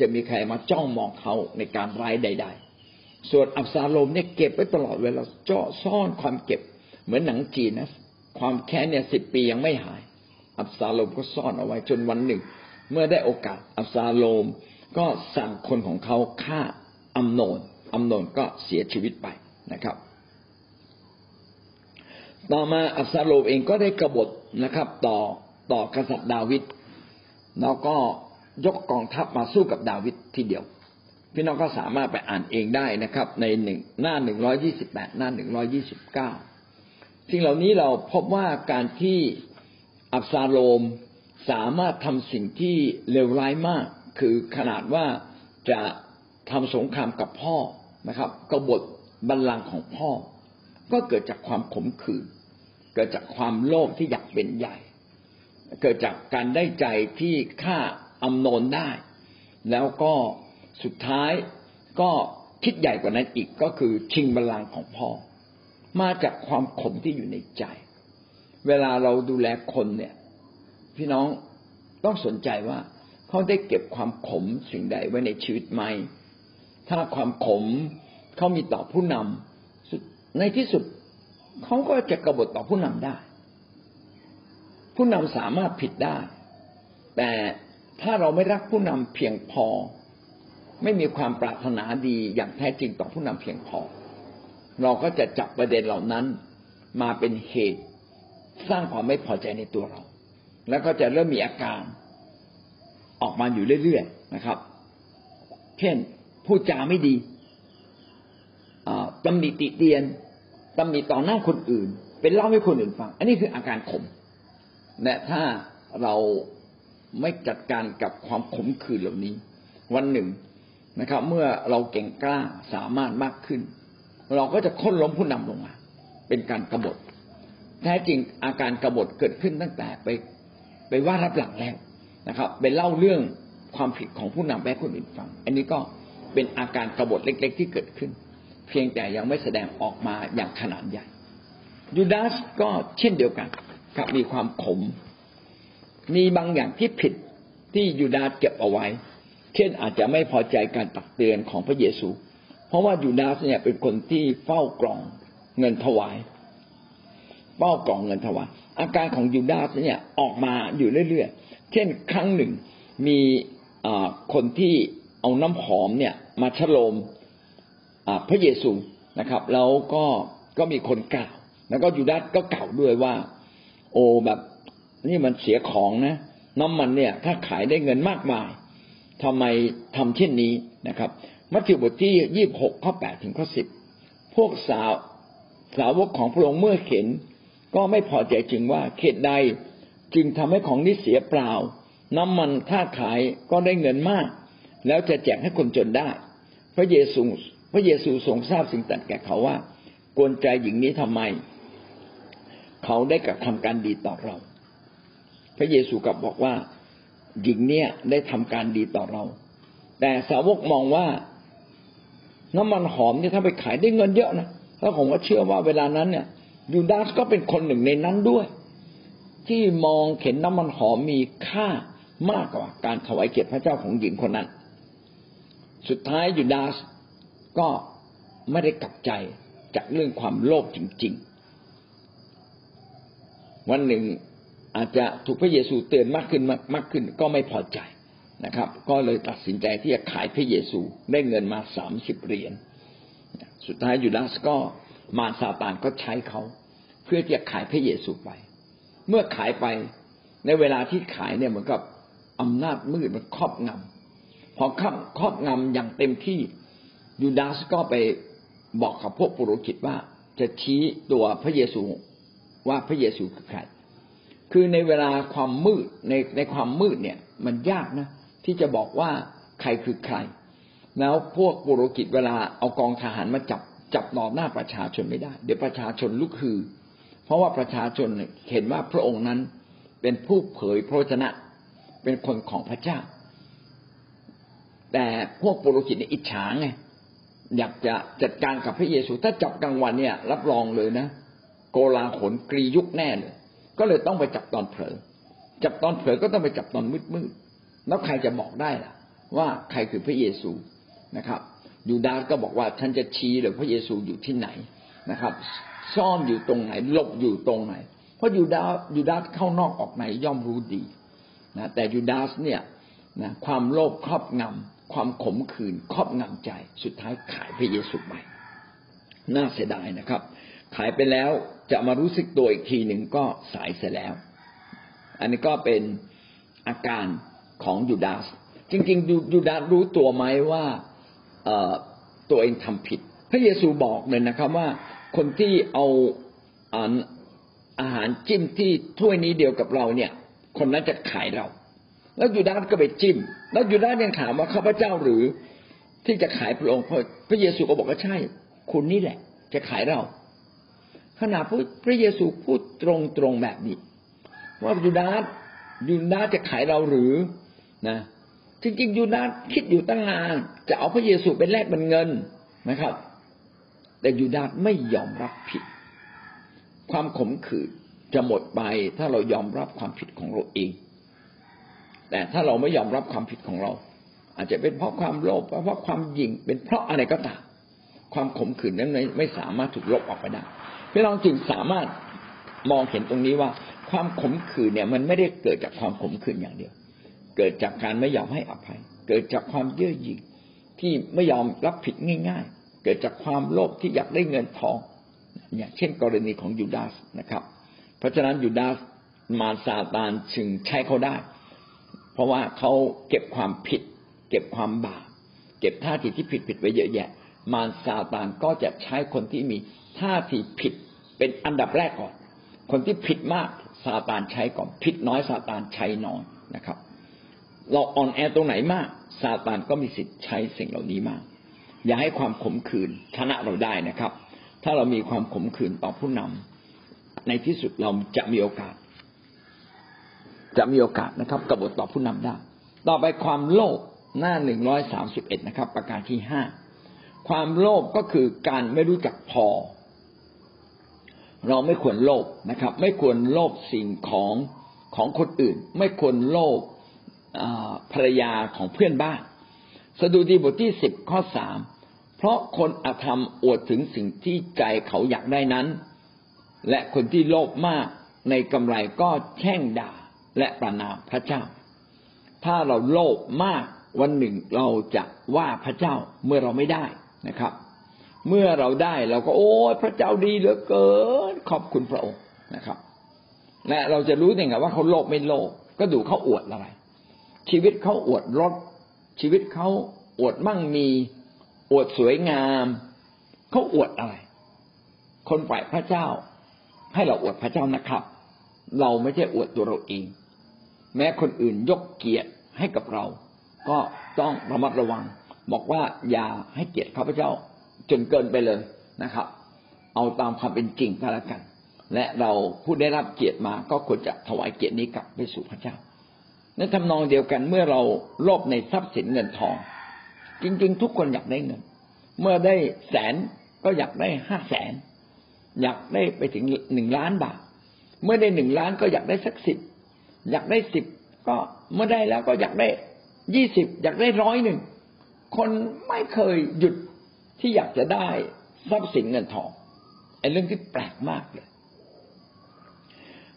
จะมีใครมาจ้องมองเขาในการร้ายใด ๆ ส่วนอับซาโลมเนี่ยเก็บไว้ตลอดเวลาเจาะซ่อนความเก็บ เหมือนหนังจีนนะความแค้นเนี่ยสิบปียังไม่หาย อับซาโลมก็ซ่อนเอาไว้จนวันหนึ่ง เมื่อได้โอกาสอับซาโลมก็สั่งคนของเขาฆ่าอัมโนนอัมโนนก็เสียชีวิตไปนะครับ ต่อมาอับซาโลมเองก็ได้กบฏนะครับ ต่อต่อกษัตริย์ดาวิดแล้วก็ยกกองทัพมาสู้กับดาวิดทีเดียว พี่น้องก็สามารถไปอ่านเองได้นะครับ ในหนึ่งหน้าหนึ่งร้อยยี่สิบแปดหน้าหนึ่งร้อยี่สิบเก้าสิ่งเหล่านี้เราพบว่าการที่อับซาโลมสามารถทำสิ่งที่เลวร้ายมาก คือขนาดว่าจะทำสงครามกับพ่อนะครับกบฏบัลลังก์ของพ่อ ก็เกิดจากความขมขื่นเกิดจากความโลภที่อยากเป็นใหญ่ เกิดจากการได้ใจที่ฆ่าอำนนได้ แล้วก็ สุดท้ายก็คิดใหญ่กว่านั้นอีกก็คือชิงบัลลังก์ของพ่อ มาจากความขมที่อยู่ในใจ เวลาเราดูแลคนเนี่ย พี่น้องต้องสนใจว่าเขาได้เก็บความขมสิ่งใดไว้ในชีวิตไหม ถ้าความขมเขามีต่อผู้นำในที่สุดเขาก็จะกบฏต่อผู้นำได้ ผู้นำสามารถผิดได้ แต่ถ้าเราไม่รักผู้นำเพียงพอ ไม่มีความปรารถนาดีอย่างแท้จริงต่อผู้นำเพียงพอ เราก็จะจับประเด็นเหล่านั้นมาเป็นเหตุสร้างความไม่พอใจในตัวเรา แล้วก็จะเริ่มมีอาการออกมาอยู่เรื่อยๆนะครับ เช่นพูดจาไม่ดีตำหนิติเตียนตำหนิต่อหน้าคนอื่น เป็นเล่าให้คนอื่นฟัง อันนี้คืออาการขมและถ้าเราไม่จัดการกับความขมขื่นเหล่านี้ วันหนึ่ง นะครับ เมื่อเราเก่งกล้าสามารถมากขึ้น เราก็จะค้นล้มผู้นำลงมา เป็นการกรบฏแท้จริงอาการกรบฏเกิดขึ้นตั้งแต่ไปไปว่ารับหลังแล้วนะครับเป็นเล่าเรื่องความผิดของผู้นำแม่คนอื่นฟัง อันนี้ก็เป็นอาการกรบฏเล็ก ๆ ที่เกิดขึ้น เพียงแต่ยังไม่แสดงออกมาอย่างขนาดใหญ่ยูดาสก็เช่นเดียวกันครับมีความขม มีบางอย่างที่ผิดที่ยูดาสเก็บเอาไว้ เช่นอาจจะไม่พอใจการตักเตือนของพระเยซู เพราะว่ายูดาสเนี่ยเป็นคนที่เฝ้ากล่องเงินถวายเฝ้ากล่องเงินถวาย อาการของยูดาสเนี่ยออกมาอยู่เรื่อยๆ เช่น ครั้งหนึ่งมีคนที่เอาน้ำหอมเนี่ยมาฉลมพระเยซูนะครับ แล้วก็ก็มีคนกล่าวแล้วก็ยูดาสก็กล่าวด้วยว่า โอ้แบบนี่มันเสียของนะ น้ำมันเนี่ย ถ้าขายได้เงินมากมาย ทำไมทำเช่นนี้นะครับ มัทธิวบทที่ยี่บหกข้อแปดถึงข้อสิบพวกสาวสาวกของพระองค์เมื่อเห็น ก็ไม่พอใจจึงว่าเขตใดจึงทำให้ของนี้เสียเปล่า น้ำมันถ้าขายก็ได้เงินมาก แล้วจะแจกให้คนจนได้ พระเยซูพระเยซูทรงทราบสิ่งตัดแก่เขาว่ากวนใจหญิงนี้ทำไม เขาได้กระทำการดีต่อเรา พระเยซูกลับบอกว่า หญิงเนี่ยได้ทำการดีต่อเรา แต่สาวกมองว่าน้ำมันหอมเนี่ยถ้าไปขายได้เงินเยอะนะแล้วผมก็เชื่อว่าเวลานั้นเนี่ยยูดาสก็เป็นคนหนึ่งในนั้นด้วย ที่มองเห็นน้ำมันหอมมีค่ามากกว่าการถวายเกียรติพระเจ้าของหญิงคนนั้น สุดท้ายยูดาสก็ไม่ได้กลับใจจากเรื่องความโลภจริง ๆ วันหนึ่ง อาจจะถูกพระเยซูเตือนมากขึ้นมากขึ้นก็ไม่พอใจนะครับ ก็เลยตัดสินใจที่จะขายพระเยซูได้เงินมาสามสิบเหรียญสุดท้ายยูดาสก็มารซาตานก็ใช้เขาเพื่อที่จะขายพระเยซูไป เมื่อขายไปในเวลาที่ขายเนี่ยเหมือนกับอำนาจมืดมันครอบงำพอครอบครอบงำอย่างเต็มที่ยูดาสก็ไปบอกกับพวกปุโรหิตว่าจะชี้ตัวพระเยซูว่าพระเยซูคือใคร คือในเวลาความมืดในในความมืดเนี่ย มันยากนะที่จะบอกว่าใครคือใคร แล้วพวกปุโรหิตเวลาเอากองทหารมาจับจับนอหน้าประชาชนไม่ได้ เดี๋ยวประชาชนลุกฮือ เพราะว่าประชาชนเห็นว่าพระองค์นั้นเป็นผู้เผยพระชนะ เป็นคนของพระเจ้า แต่พวกปุโรหิตเนี่ยอิจฉาไงอยากจะจัดการกับพระเยซู ถ้าจับกลางวันเนี่ย รับรองเลยนะ โกลาหลกรียุคแน่เลย ก็เลยต้องไปจับตอนเผลอ จับตอนเผลอก็ต้องไปจับตอนมืดมืดแล้วใครจะบอกได้ล่ะ ว่าใครคือพระเยซูนะครับ ยูดาสก็บอกว่าฉันจะชี้เลยพระเยซูอยู่ที่ไหนนะครับ ซ่อนอยู่ตรงไหน หลบอยู่ตรงไหน เพราะยูดาสยูดาสเข้านอกออกในย่อมรู้ดีนะแต่ยูดาสเนี่ยนะความโลภครอบงำความขมขื่นครอบงำใจ สุดท้ายขายพระเยซูไปน่าเสียดายนะครับ ขายไปแล้ว จะมารู้สึกตัวอีกทีหนึ่งก็สายเสียแล้ว อันนี้ก็เป็นอาการของยูดาส จริงๆยูดาสรู้ตัวไหมว่าตัวเองทำผิด พระเยซูบอกเลยนะครับว่าคนที่เอาอาหารจิ้มที่ถ้วยนี้เดียวกับเราเนี่ย คนนั้นจะขายเรา แล้วยูดาสก็ไปจิ้ม แล้วยูดาสยังถามว่าข้าพเจ้าหรือที่จะขายพระองค์พระเยซูก็บอกว่าใช่ คุณนี่แหละ จะขายเรา ขณะพระเยซูพูดตรงๆแบบนี้ ว่ายูดาสยูดาสจะขายเราหรือนะจริงๆยูดาสคิดอยู่ตั้งนาน จะเอาพระเยซูไปแลกเป็นเงินนะครับ แต่ยูดาสไม่ยอมรับผิด ความขมขื่นจะหมดไปถ้าเรายอมรับความผิดของเราเอง แต่ถ้าเราไม่ยอมรับความผิดของเรา อาจจะเป็นเพราะความโลภเพราะความหยิ่งเป็นเพราะอะไรก็ตามความขมขื่นนั้นไม่สามารถถูกลบออกไปได้ พี่น้องจึงสามารถมองเห็นตรงนี้ว่า ความขมขื่นเนี่ย มันไม่ได้เกิดจากความขมขื่นอย่างเดียว เกิดจากการไม่ยอมให้อภัย เกิดจากความเย่อหยิ่งที่ไม่ยอมรับผิดง่าย ๆ เกิดจากความโลภที่อยากได้เงินทอง อย่างเช่น กรณีของยูดาสนะครับ เพราะฉะนั้นยูดาสมาซาตานจึงใช้เขาได้ เพราะว่าเขาเก็บความผิด เก็บความบาปเก็บท่าทีที่ผิดผิดไว้เยอะแยะ มารซาตานก็จะใช้คนที่มี ท่าทีผิดเป็นอันดับแรกก่อน คนที่ผิดมากซาตานใช้ก่อน ผิดน้อยซาตานใช้น้อยนะครับ เราอ่อนแอตรงไหนมากซาตานก็มีสิทธิ์ใช้สิ่งเหล่านี้มาก อย่าให้ความขมขื่นชนะเราได้นะครับ ถ้าเรามีความขมขื่นต่อผู้นำในที่สุดเราจะมีโอกาส จะมีโอกาสนะครับกบฏต่อผู้นำได้ ต่อไปความโลภหน้าหนึ่งร้อยสามสิบเอ็ดนะครับ ประการที่ห้าความโลภก็คือการไม่รู้จักพอ เราไม่ควรโลภนะครับ ไม่ควรโลภสิ่งของของคนอื่น ไม่ควรโลภภรรยาของเพื่อนบ้านสดุดีบทที่สิบข้อสามเพราะคนอธรรมอวดถึงสิ่งที่ใจเขาอยากได้นั้น และคนที่โลภมากในกำไรก็แช่งด่าและประนามพระเจ้า ถ้าเราโลภมากวันหนึ่งเราจะว่าพระเจ้าเมื่อเราไม่ได้นะครับ เมื่อเราได้เราก็โอ้พระเจ้าดีเหลือเกินขอบคุณพระองค์นะครับ และเราจะรู้ยังไงว่าเขาโลภไม่โลภก็ดูเขาอวดอะไร ชีวิตเขาอวดรถ ชีวิตเขาอวดมั่งมี อวดสวยงามเขาอวดอะไร คนฝ่ายพระเจ้า ให้เราอวดพระเจ้านะครับ เราไม่ใช่อวดตัวเราเอง แม้คนอื่นยกเกียรติให้กับเรา ก็ต้องระมัดระวัง บอกว่าอย่าให้เกียรติข้าพเจ้า จนเกินไปเลยนะครับ เอาตามความเป็นจริงก็แล้วกัน และเราผู้ได้รับเกียรติมาก็ควรจะถวายเกียรตินี้กลับไปสู่พระเจ้าในทำนองเดียวกันเมื่อเราโลภในทรัพย์สินเงินทอง จริง ๆ ทุกคนอยากได้เงิน เมื่อได้แสนก็อยากได้ห้าแสนอยากได้ไปถึงหนึ่งล้านบาท เมื่อได้หนึ่งล้านก็อยากได้สักสิบอยากได้สิบก็เมื่อได้แล้วก็อยากได้ยี่สิบอยากได้ร้อยหนึ่งคนไม่เคยหยุด ที่อยากจะได้ทรัพย์สินเงินทองไอ้เรื่องที่แปลกมากเลย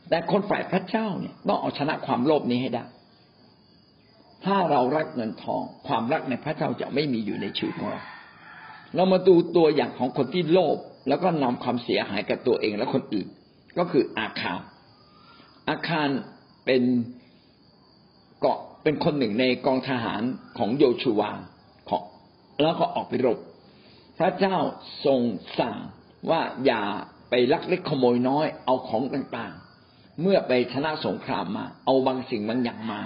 แต่คนฝ่ายพระเจ้าเนี่ยต้องเอาชนะความโลภนี้ให้ได้ ถ้าเรารักเงินทอง ความรักในพระเจ้าจะไม่มีอยู่ในชีวิตของเราเรามาดูตัวอย่างของคนที่โลภแล้วก็นำความเสียหายกับตัวเองและคนอื่น ก็คืออาคาร อาคารเป็นเกาะเป็นคนหนึ่งในกองทหารของโยชูวาของแล้วก็ออกไปรบ พระเจ้าทรงสั่งว่าอย่าไปลักเล็กขโมยน้อยเอาของต่างๆ เมื่อไปชนะสงครามมา เอาบางสิ่งบางอย่างมา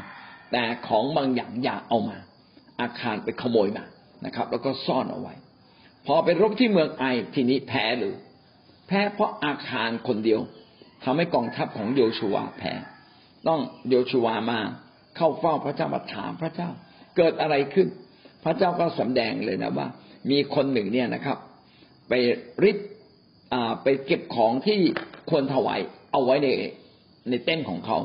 แต่ของบางอย่างอย่าเอามา อาคารไปขโมยมานะครับ แล้วก็ซ่อนเอาไว้ พอไปรบที่เมืองไอทีนี้แพ้หรือแพ้เพราะอาคารคนเดียวทำให้กองทัพของโยชูวาแพ้ต้องโยชูวามาเข้าเฝ้าพระเจ้ามาถามพระเจ้า เกิดอะไรขึ้น พระเจ้าก็สำแดงเลยนะว่า มีคนหนึ่งเนี่ยนะครับ ไปริบไปเก็บของที่ควรถวายเอาไว้ในในเต้นของเขา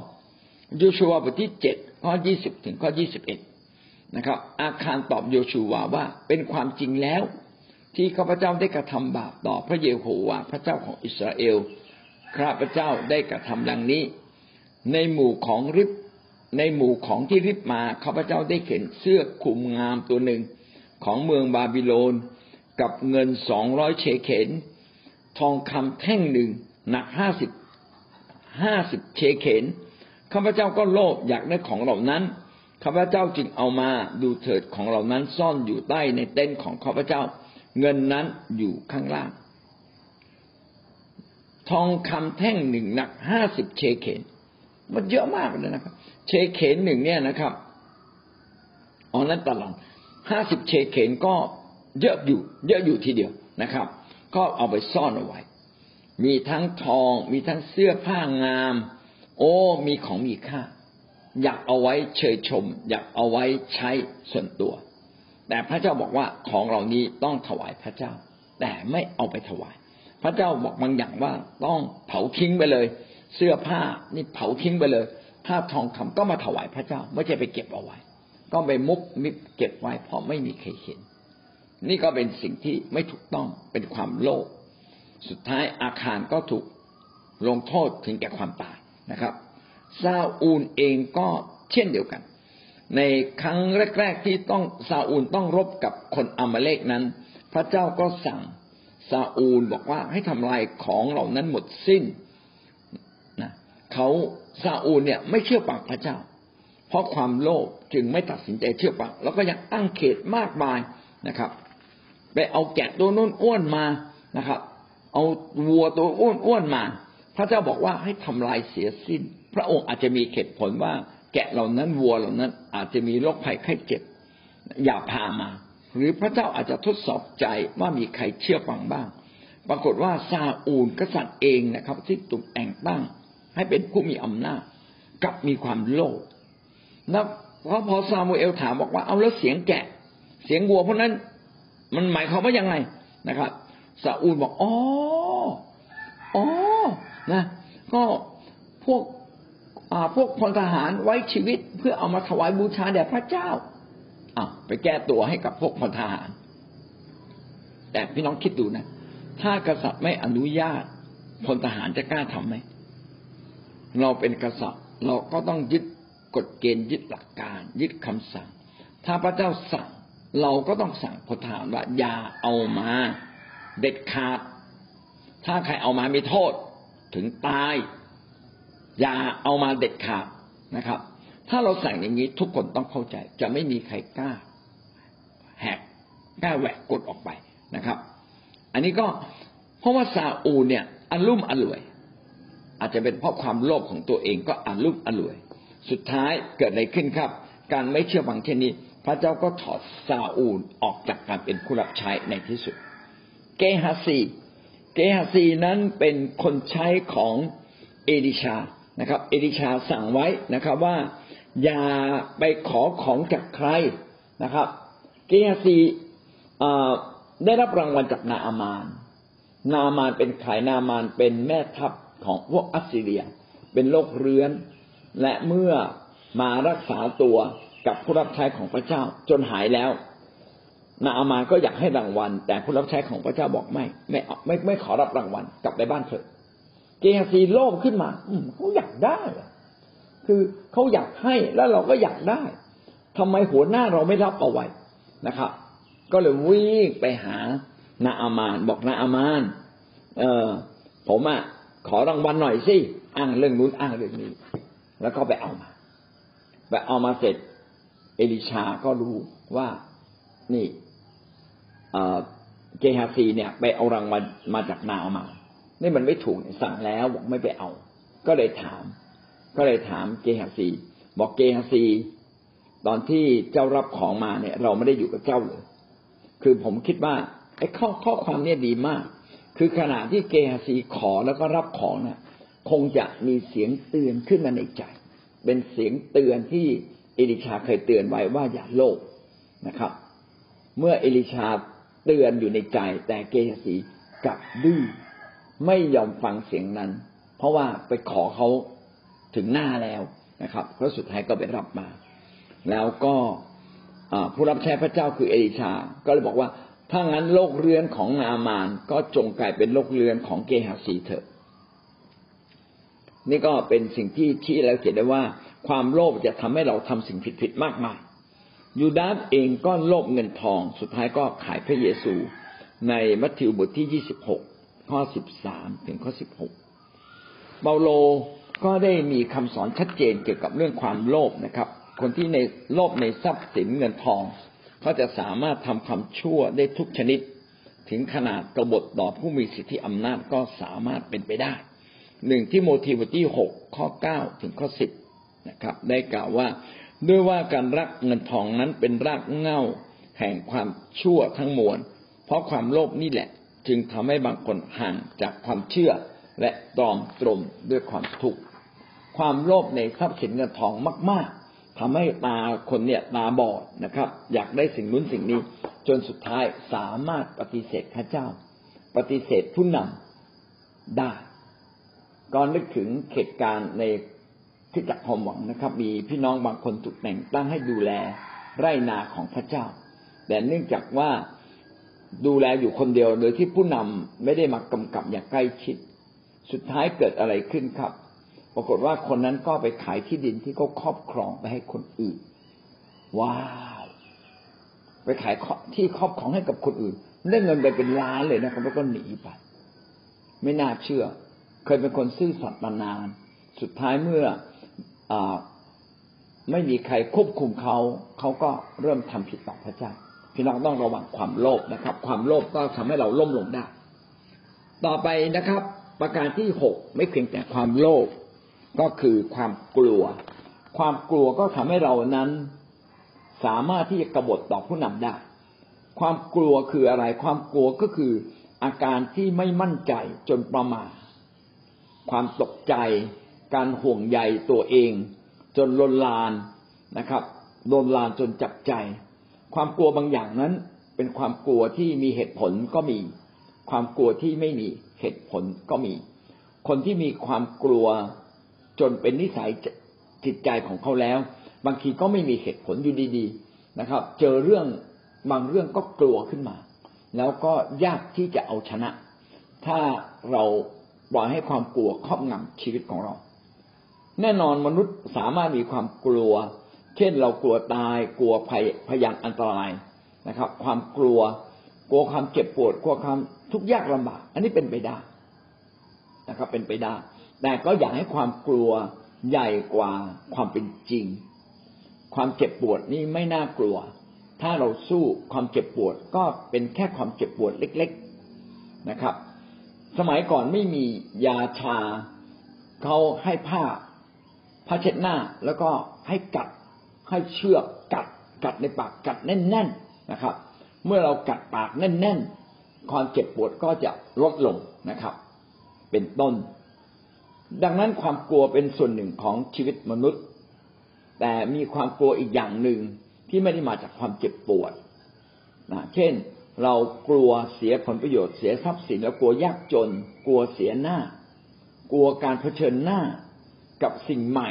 โยชูวาบทที่เจ็ดข้อยี่สิบถึงข้อยี่สิบเอ็ดนะครับ อาคารตอบโยชูวาว่าเป็นความจริงแล้ว ที่ข้าพเจ้าได้กระทำบาปต่อพระเยโฮวาห์พระเจ้าของอิสราเอลข้าพเจ้าได้กระทำดังนี้ ในหมู่ของริบในหมู่ของที่ริบมาข้าพเจ้าได้เห็นเสื้อคลุมงามตัวหนึ่ง ของเมืองบาบิโลน กับเงินสองร้อยเชเขน ทองคำแท่งหนึ่งหนักห้าสิบห้าสิบเชเขนข้าพเจ้าก็โลภอยากได้ของเหล่านั้นข้าพเจ้าจึงเอามาดูเถิดของเหล่านั้นซ่อนอยู่ใต้ในเต็นท์ของข้าพเจ้า เงินนั้นอยู่ข้างล่าง ทองคำแท่งหนึ่งหนักห้าสิบเชเขน มันเยอะมากเลยนะครับ เชเขนหนึ่งเนี่ยนะครับอ๋อนั้นตลอด ห้าสิบเชเขนก็เยอะอยู่ เยอะอยู่ทีเดียวนะครับ ก็เอาไปซ่อนเอาไว้ มีทั้งทอง มีทั้งเสื้อผ้างาม โอ้มีของมีค่า อยากเอาไว้เชยชม อยากเอาไว้ใช้ส่วนตัว แต่พระเจ้าบอกว่าของเหล่านี้ต้องถวายพระเจ้า แต่ไม่เอาไปถวาย พระเจ้าบอกบางอย่างว่าต้องเผาทิ้งไปเลย เสื้อผ้านี่เผาทิ้งไปเลยผ้าทองคำก็มาถวายพระเจ้า ไม่ใช่ไปเก็บเอาไว้ ก็ไปมุกมิบเก็บไว้เพราะไม่มีใครเห็น นี่ก็เป็นสิ่งที่ไม่ถูกต้องเป็นความโลภสุดท้ายอาคารก็ถูกลงโทษถึงแก่ความตายนะครับซาอูลเองก็เช่นเดียวกัน ในครั้งแรก ๆ ที่ต้องซาอูลต้องรบกับคนอามาเลกนั้น พระเจ้าก็สั่งซาอูลบอกว่าให้ทำลายของเหล่านั้นหมดสิ้นนะเขาซาอูลเนี่ยไม่เชื่อฟังพระเจ้า เพราะความโลภ จึงไม่ตัดสินใจเชื่อฟังแล้วก็ยังตั้งเขตมากมายนะครับ ไปเอาแกะตัวน้นอ้วนมานะครับ เอาวัวตัวอ้วนอ้วนมา พระเจ้าบอกว่าให้ทำลายเสียสิ้น พระองค์อาจจะมีเหตุผลว่า แกะเหล่านั้นวัวเหล่านั้น อาจจะมีโรคภัยไข้เจ็บ อย่าพามา หรือพระเจ้าอาจจะทดสอบใจว่ามีใครเชื่อฟังบ้าง ปรากฏว่าซาอูลกษัตริย์เองนะครับ ที่ถูกแต่งตั้ง ให้เป็นผู้มีอำนาจกับมีความโลภแล้ว พอพอซามูเอลถามบอกว่าเอาแล้วเสียงแกะ เสียงวัวเพราะนั้นมันหมายความว่ายังไงนะครับซาอูลบอกอ๋ออ๋อนะ ก็พวกอาพวกพลทหารไว้ชีวิตเพื่อเอามาถวายบูชาแด่พระเจ้าอะไปแก้ตัวให้กับพวกพลทหาร แต่พี่น้องคิดดูนะ ถ้ากษัตริย์ไม่อนุญาตพลทหารจะกล้าทำไหมเราเป็นกษัตริย์เราก็ต้องยึด กฎเกณฑ์ยึดหลักการ ยึดคำสั่ง ถ้าพระเจ้าสั่งเราก็ต้องสั่งพลทหารว่าอย่าเอามา เด็ดขาด ถ้าใครเอามามีโทษ ถึงตาย อย่าเอามาเด็ดขาดนะครับ ถ้าเราสั่งอย่างนี้ทุกคนต้องเข้าใจ จะไม่มีใครกล้า แหกกล้าแหวกกฎออกไปนะครับ อันนี้ก็เพราะว่าซาอูเนี่ยอันลุ่มอร่วย อาจจะเป็นเพราะความโลภของตัวเองก็อันลุ่มอร่วย สุดท้ายเกิดอะไรขึ้นครับ การไม่เชื่อฟังเช่นนี้ พระเจ้าก็ถอดซาอูลออกจากการเป็นผู้รับใช้ในที่สุด เกฮาซีเกฮาซีนั้นเป็นคนใช้ของเอลิชานะครับ เอลิชาสั่งไว้นะครับว่า อย่าไปขอของจากใครนะครับ เกฮาซีได้รับรางวัลจากนาอามาน นาอามานเป็นขายนามานเป็นแม่ทัพของพวกอัสซีเรีย เป็นโรคเรื้อน และเมื่อมารักษาตัวกับผู้รับใช้ของพระเจ้าจนหายแล้ว นาอามานก็อยากให้รางวัล แต่ผู้รับใช้ของพระเจ้าบอกไม่ไม่ไม่ไม่ขอรับรางวัลกลับไปบ้านเถอะเกฮาซีโลภขึ้นมา อืเขาอยากได้ คือเขาอยากให้แล้วเราก็อยากได้ทำไมหัวหน้าเราไม่รับเอาไว้นะครับ ก็เลยวิ่งไปหานาอามานบอกนาอามานเออผมอะขอรางวัลหน่อยสิอ้างเรื่องนู้นอ้างเรื่องนี้ แล้วก็ไปเอามา ไปเอามาเสร็จ เอลิชาก็รู้ว่านี่เกฮาซีเนี่ย ไปเอารางวัลมาจากนาอามานนี่มันไม่ถูกสั่งแล้วบอกไม่ไปเอา ก็เลยถาม ก็เลยถามเกฮาซี บอกเกฮาซี ตอนที่เจ้ารับของมาเนี่ย เราไม่ได้อยู่กับเจ้าเลย คือผมคิดว่าไอ้ข้อข้อความเนี่ยดีมาก คือขณะที่เกฮาซีขอแล้วก็รับของเนี่ย คงจะมีเสียงเตือนขึ้นมาในใจ เป็นเสียงเตือนที่เอลิชาเคยเตือนไว้ว่าอย่าโลภนะครับ เมื่อเอลิชาเตือนอยู่ในใจ แต่เกฮาซีกลับดื้อไม่ยอมฟังเสียงนั้น เพราะว่าไปขอเขาถึงหน้าแล้วนะครับแล้วสุดท้ายก็ไปรับมา แล้วก็ผู้รับใช้พระเจ้าคือเอลิชา ก็เลยบอกว่าถ้างั้นโรคเรื้อนของนามานก็จงกลายเป็นโรคเรื้อนของเกหาสีเถอะ นี่ก็เป็นสิ่งที่ชี้แล้วเห็นได้ว่า ความโลภจะทำให้เราทำสิ่งผิดๆมากมายยูดาสเองก็โลภเงินทอง สุดท้ายก็ขายพระเยซู ในมัทธิวบทที่ยี่สิบหกข้อสิบสามถึงข้อสิบหกเปาโลก็ได้มีคำสอนชัดเจนเกี่ยวกับเรื่องความโลภนะครับ คนที่ในโลภในทรัพย์สินเงินทองเขาจะสามารถทำความชั่วได้ทุกชนิด ถึงขนาดกบฏต่อผู้มีสิทธิอำนาจก็สามารถเป็นไปได้ หนึ่งที่โมทีบทที่หกข้อเก้าถึงข้อสิบนะครับ ได้กล่าวว่า ด้วยว่าการรักเงินทองนั้นเป็นรากเง้าแห่งความชั่วทั้งมวล เพราะความโลภนี่แหละ จึงทำให้บางคนห่างจากความเชื่อและตรอมตรมด้วยความทุกข์ความโลภในทรัพย์สินเงินทองมาก ๆทำให้ตาคนเนี่ยตาบอดนะครับ อยากได้สิ่งนู้นสิ่งนี้ จนสุดท้ายสามารถปฏิเสธพระเจ้า ปฏิเสธผู้นำได้ ก็นึกถึงเหตุการณ์ในที่จักความหวังนะครับ มีพี่น้องบางคนถูกแต่งตั้งให้ดูแลไร่นาของพระเจ้า แต่เนื่องจากว่าดูแลอยู่คนเดียวโดยที่ผู้นำไม่ได้มากำกับอย่างใกล้ชิด สุดท้ายเกิดอะไรขึ้นครับ ปรากฏว่าคนนั้นก็ไปขายที่ดินที่เขาครอบครองไปให้คนอื่น ว้าวไปขายที่ครอบครองให้กับคนอื่นได้เงินไปเป็นล้านเลยนะครับแล้วก็หนีไป ไม่น่าเชื่อ เคยเป็นคนซื่อสัตย์มานาน สุดท้ายเมื่ออไม่มีใครควบคุมเขาเขาก็เริ่มทำผิดต่อพระเจ้า พี่น้องต้องระวังความโลภนะครับ ความโลภก็ทำให้เราล่มลงได้ ต่อไปนะครับ ประการที่หกไม่เพียงแต่ความโลภก็คือความกลัว ความกลัวก็ทำให้เรานั้น สามารถที่จะกบฏต่อผู้นำได้ ความกลัวคืออะไร ความกลัวก็คืออาการที่ไม่มั่นใจจนประมาท ความตกใจ การห่วงใยตัวเอง จนลนลานนะครับลนลานจนจับใจ ความกลัวบางอย่างนั้น เป็นความกลัวที่มีเหตุผลก็มี ความกลัวที่ไม่มีเหตุผลก็มี คนที่มีความกลัวจนเป็นนิสัยจิตใจของเขาแล้ว บางทีก็ไม่มีเหตุผลอยู่ดี ๆนะครับ เจอเรื่องบางเรื่องก็กลัวขึ้นมา แล้วก็ยากที่จะเอาชนะ ถ้าเรา ปล่อยให้ความกลัวครอบงำชีวิตของเรา แน่นอนมนุษย์สามารถมีความกลัว เช่นเรากลัวตาย กลัวภัยพยานอันตรายนะครับ ความกลัว กลัวความเจ็บปวด กลัวความทุกข์ยากลำบาก อันนี้เป็นไปได้นะครับ เป็นไปได้ แต่ก็อยากให้ความกลัวใหญ่กว่าความเป็นจริง ความเจ็บปวดนี่ไม่น่ากลัว ถ้าเราสู้ความเจ็บปวดก็เป็นแค่ความเจ็บปวดเล็ก ๆนะครับ สมัยก่อนไม่มียาชาเขาให้ผ้าผ้าเช็ดหน้า แล้วก็ให้กัดให้เชือกกัด กัดในปากกัดแน่น ๆนะครับ เมื่อเรากัดปากแน่น ๆ ความเจ็บปวดก็จะลดลงนะครับ เป็นต้น ดังนั้นความกลัวเป็นส่วนหนึ่งของชีวิตมนุษย์ แต่มีความกลัวอีกอย่างหนึ่งที่ไม่ได้มาจากความเจ็บปวดนะเช่น เรากลัวเสียผลประโยชน์เสียทรัพย์สินแล้วกลัวยากจน กลัวเสียหน้า กลัวการเผชิญหน้ากับสิ่งใหม่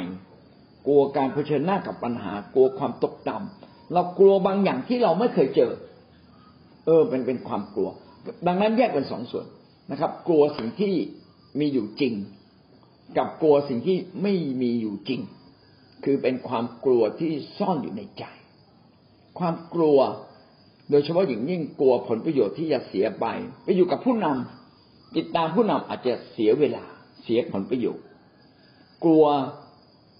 กลัวการเผชิญหน้ากับปัญหา กลัวความตกต่ำเรากลัวบางอย่างที่เราไม่เคยเจอ เออเป็นเป็นความกลัว ดังนั้นแยกเป็นสองส่วนนะครับ กลัวสิ่งที่มีอยู่จริง กับกลัวสิ่งที่ไม่มีอยู่จริง คือเป็นความกลัวที่ซ่อนอยู่ในใจ ความกลัว โดยเฉพาะอย่างยิ่งกลัวผลประโยชน์ที่จะเสียไป ไปอยู่กับผู้นำติดตามผู้นำอาจจะเสียเวลาเสียผลประโยชน์ กลัว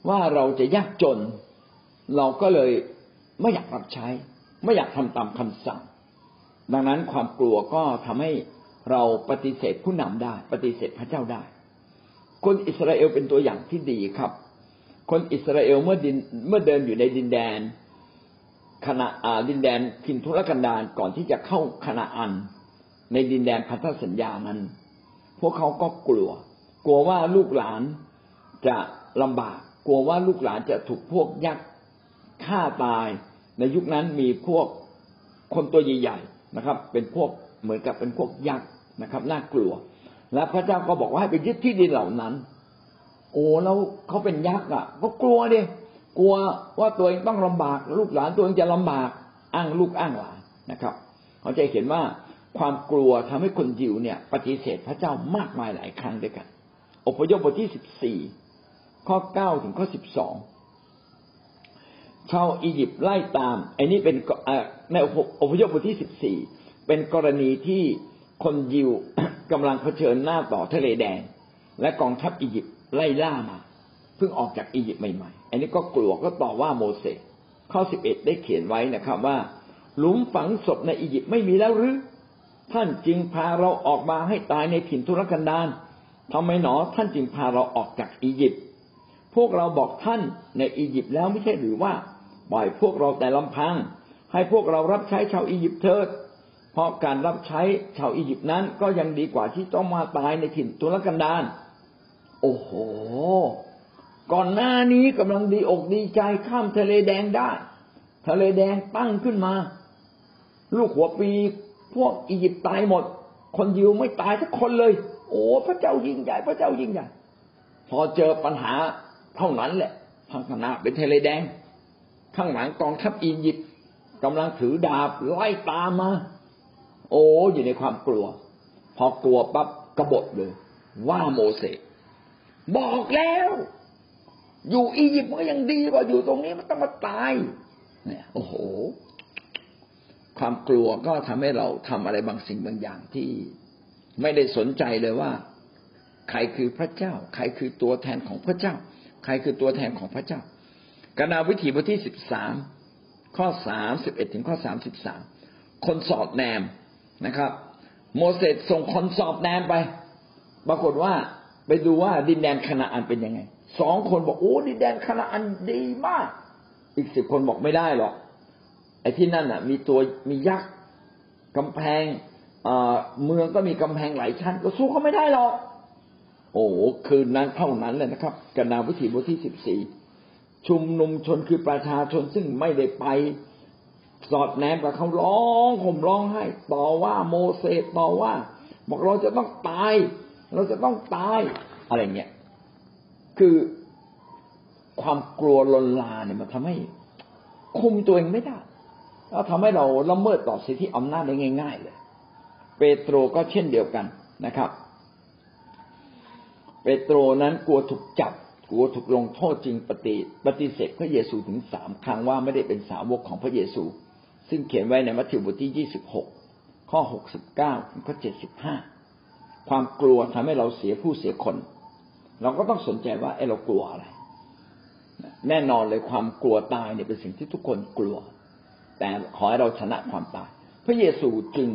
ว่าเราจะยากจน เราก็เลยไม่อยากรับใช้ ไม่อยากทำตามคำสั่ง ดังนั้นความกลัวก็ทำให้เราปฏิเสธผู้นำได้ ปฏิเสธพระเจ้าได้ คนอิสราเอลเป็นตัวอย่างที่ดีครับ คนอิสราเอลเมื่อดินเมื่อเดินอยู่ในดินแดน ขณะอาดินแดนทินทุรกันดารก่อนที่จะเข้าคณาอัน ในดินแดนพันธสัญญานั้น พวกเขาก็กลัว กลัวว่าลูกหลานจะลำบาก กลัวว่าลูกหลานจะถูกพวกยักษ์ฆ่าตาย ในยุคนั้นมีพวกคนตัวใหญ่ๆนะครับ เป็นพวกเหมือนกับเป็นพวกยักษ์นะครับน่ากลัว และพระเจ้าก็บอกว่าให้ไปยึดที่ดินเหล่านั้น โอ้แล้วเขาเป็นยักษ์อะ ก็กลัวดิ กลัวว่าตัวเองต้องลำบาก ลูกหลานตัวเองจะลำบากอ้างลูกอ้างหลานนะครับเราจะเห็นว่าความกลัวทำให้คนยิวเนี่ย ปฏิเสธพระเจ้ามากมายหลายครั้งด้วยกัน อพยพบทที่สิบสี่ข้อเก้าถึงข้อสิบสองชาวอียิปต์ไล่ตามไอ้นี่เป็นในอพยพบทที่สิบสี่เป็นกรณีที่คนยิวกำลังเผชิญหน้าต่อทะเลแดง และกองทัพอียิปต์ไล่ล่ามาเพิ่งออกจากอียิปต์ใหม่ๆ อันนี้ก็กลัวก็ต่อว่าโมเสสข้อสิบเอ็ดได้เขียนไว้นะครับว่า หลุมฝังศพในอียิปต์ไม่มีแล้วหรือ ท่านจึงพาเราออกมาให้ตายในถิ่นทุรกันดารทำไมหนอท่านจึงพาเราออกจากอียิปต์พวกเราบอกท่านในอียิปต์แล้วไม่ใช่หรือว่าปล่อยพวกเราแต่ลำพัง ให้พวกเรารับใช้ชาวอียิปต์เถิดเพราะการรับใช้ชาวอียิปต์นั้นก็ยังดีกว่าที่ต้องมาตายในถิ่นทุรกันดารโอ้โห ก่อนหน้านี้กำลังดีอกดีใจข้ามทะเลแดงได้ ทะเลแดงตั้งขึ้นมา ลูกหัวปีพวกอียิปต์ตายหมด คนยิวไม่ตายสักคนเลย โอ้พระเจ้ายิ่งใหญ่พระเจ้ายิ่งใหญ่พอเจอปัญหาเท่านั้นแหละพังนาเป็นทะเลแดง ข้างหลังกองทัพอียิปต์กำลังถือดาบไล่ตามมา โอ้อยู่ในความกลัว พอกลัวปั๊บกบฏเลย ว่าโมเสสบอกแล้ว อยู่อียิปต์มันยังดีกว่าอยู่ตรงนี้มันต้องมาตาย เนี่ย โอ้โห ความกลัวก็ทำให้เราทำอะไรบางสิ่งบางอย่างที่ไม่ได้สนใจเลยว่า ใครคือพระเจ้า ใครคือตัวแทนของพระเจ้า ใครคือตัวแทนของพระเจ้ากนาวิถีบทที่สิบสามข้อสามสิบเอ็ดถึงข้อสามสิบสามคนสอดแนมนะครับ โมเสสส่งคนสอบแนมไป ปรากฏว่าไปดูว่าดินแดนคณาอันเป็นยังไง สองคนบอกโอ้ดินแดนคณาอันดีมาก อีกสิบคนบอกไม่ได้หรอกไอ้ที่นั่นอะ มีตัวมียักษ์กำแพงเมืองก็มีกำแพงหลายชั้น ก็สู้เขาไม่ได้หรอก โอ้คืนนั้นเท่านั้นเลยนะครับกนาวิถีบทที่สิบสี่ชุมนุมชนคือประชาชนซึ่งไม่ได้ไปสอดแนมกับเขาร้องห่มร้องไห้ต่อว่าโมเสสต่อว่า บอกเราจะต้องตาย เราจะต้องตายอะไรเงี้ย คือความกลัวลนลาเนี่ยมันทำให้คุมตัวเองไม่ได้แล้วทำให้เราละเมิดต่อสิทธิอำนาจได้ง่าย ๆ เลย เปโตรก็เช่นเดียวกันนะครับ เปโตรนั้นกลัวถูกจับ กลัวถูกลงโทษจริงปฏิปฏิเสธพระเยซูถึงสามครั้งว่าไม่ได้เป็นสาวกของพระเยซู ซึ่งเขียนไว้ในมัทธิวบทที่ยี่สิบหกข้อหกสิบเก้าข้อเจ็ดสิบห้าความกลัวทำให้เราเสียผู้เสียคน เราก็ต้องสนใจว่าไอ้เรากลัวอะไร แน่นอนเลยความกลัวตายเนี่ยเป็นสิ่งที่ทุกคนกลัว แต่ขอให้เราชนะความตาย พระเยซูจึง